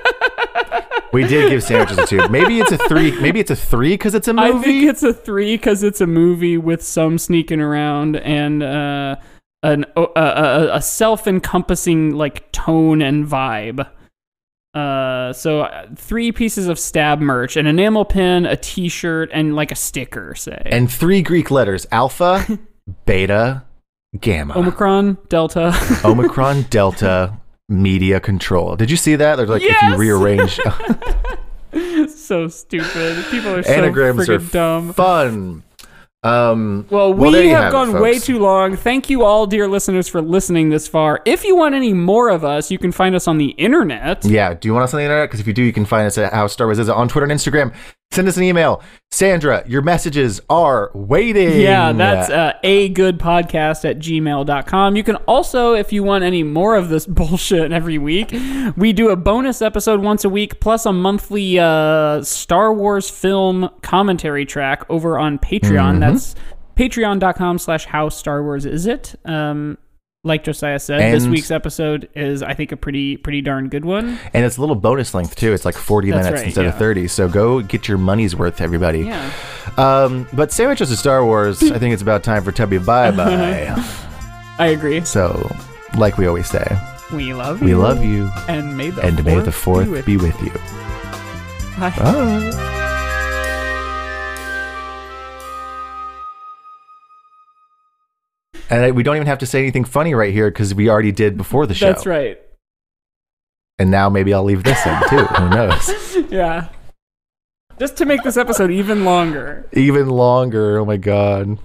We did give sandwiches a two. Maybe it's a three. Maybe it's a three because it's a movie. I think it's a three because it's a movie with some sneaking around and uh, an a, a, a self encompassing like tone and vibe. Uh, so uh, three pieces of stab merch, an enamel pin, a T-shirt, and like a sticker. Say and three Greek letters: alpha, beta, gamma, Omicron, Delta. omicron, delta. Media control. Did you see that? They're like if you rearrange so stupid. People are so anagrams are dumb. fun. Um, Well, we you have have it, gone way too long. Thank you all, dear listeners, for listening this far. If you want any more of us, you can find us on the internet. Yeah. Do you want us on the internet? Because if you do, you can find us at How Star Wars Is It on Twitter and Instagram. Send us an email. Sandra, your messages are waiting. Yeah, that's uh, a good podcast at gmail.com. You can also, if you want any more of this bullshit every week, we do a bonus episode once a week, plus a monthly uh, Star Wars film commentary track over on Patreon. Mm-hmm. That's patreon.com slash how Star Wars is it. Um, like Josiah said, this week's episode is, I think, a pretty pretty darn good one. and it's a little bonus length too. It's like 40 That's minutes right, instead of 30. So go get your money's worth, everybody. Yeah. Um, but sandwiches of Star Wars, I think it's about time for Tubby bye bye. I agree. so, like we always say, We love you. we love you, And may the and may the fourth be be with with you. Bye. Bye. And we don't even have to say anything funny right here because we already did before the show. That's right. And now maybe I'll leave this in too. Who knows? Yeah. Just to make this episode even longer. Even longer. Oh my god.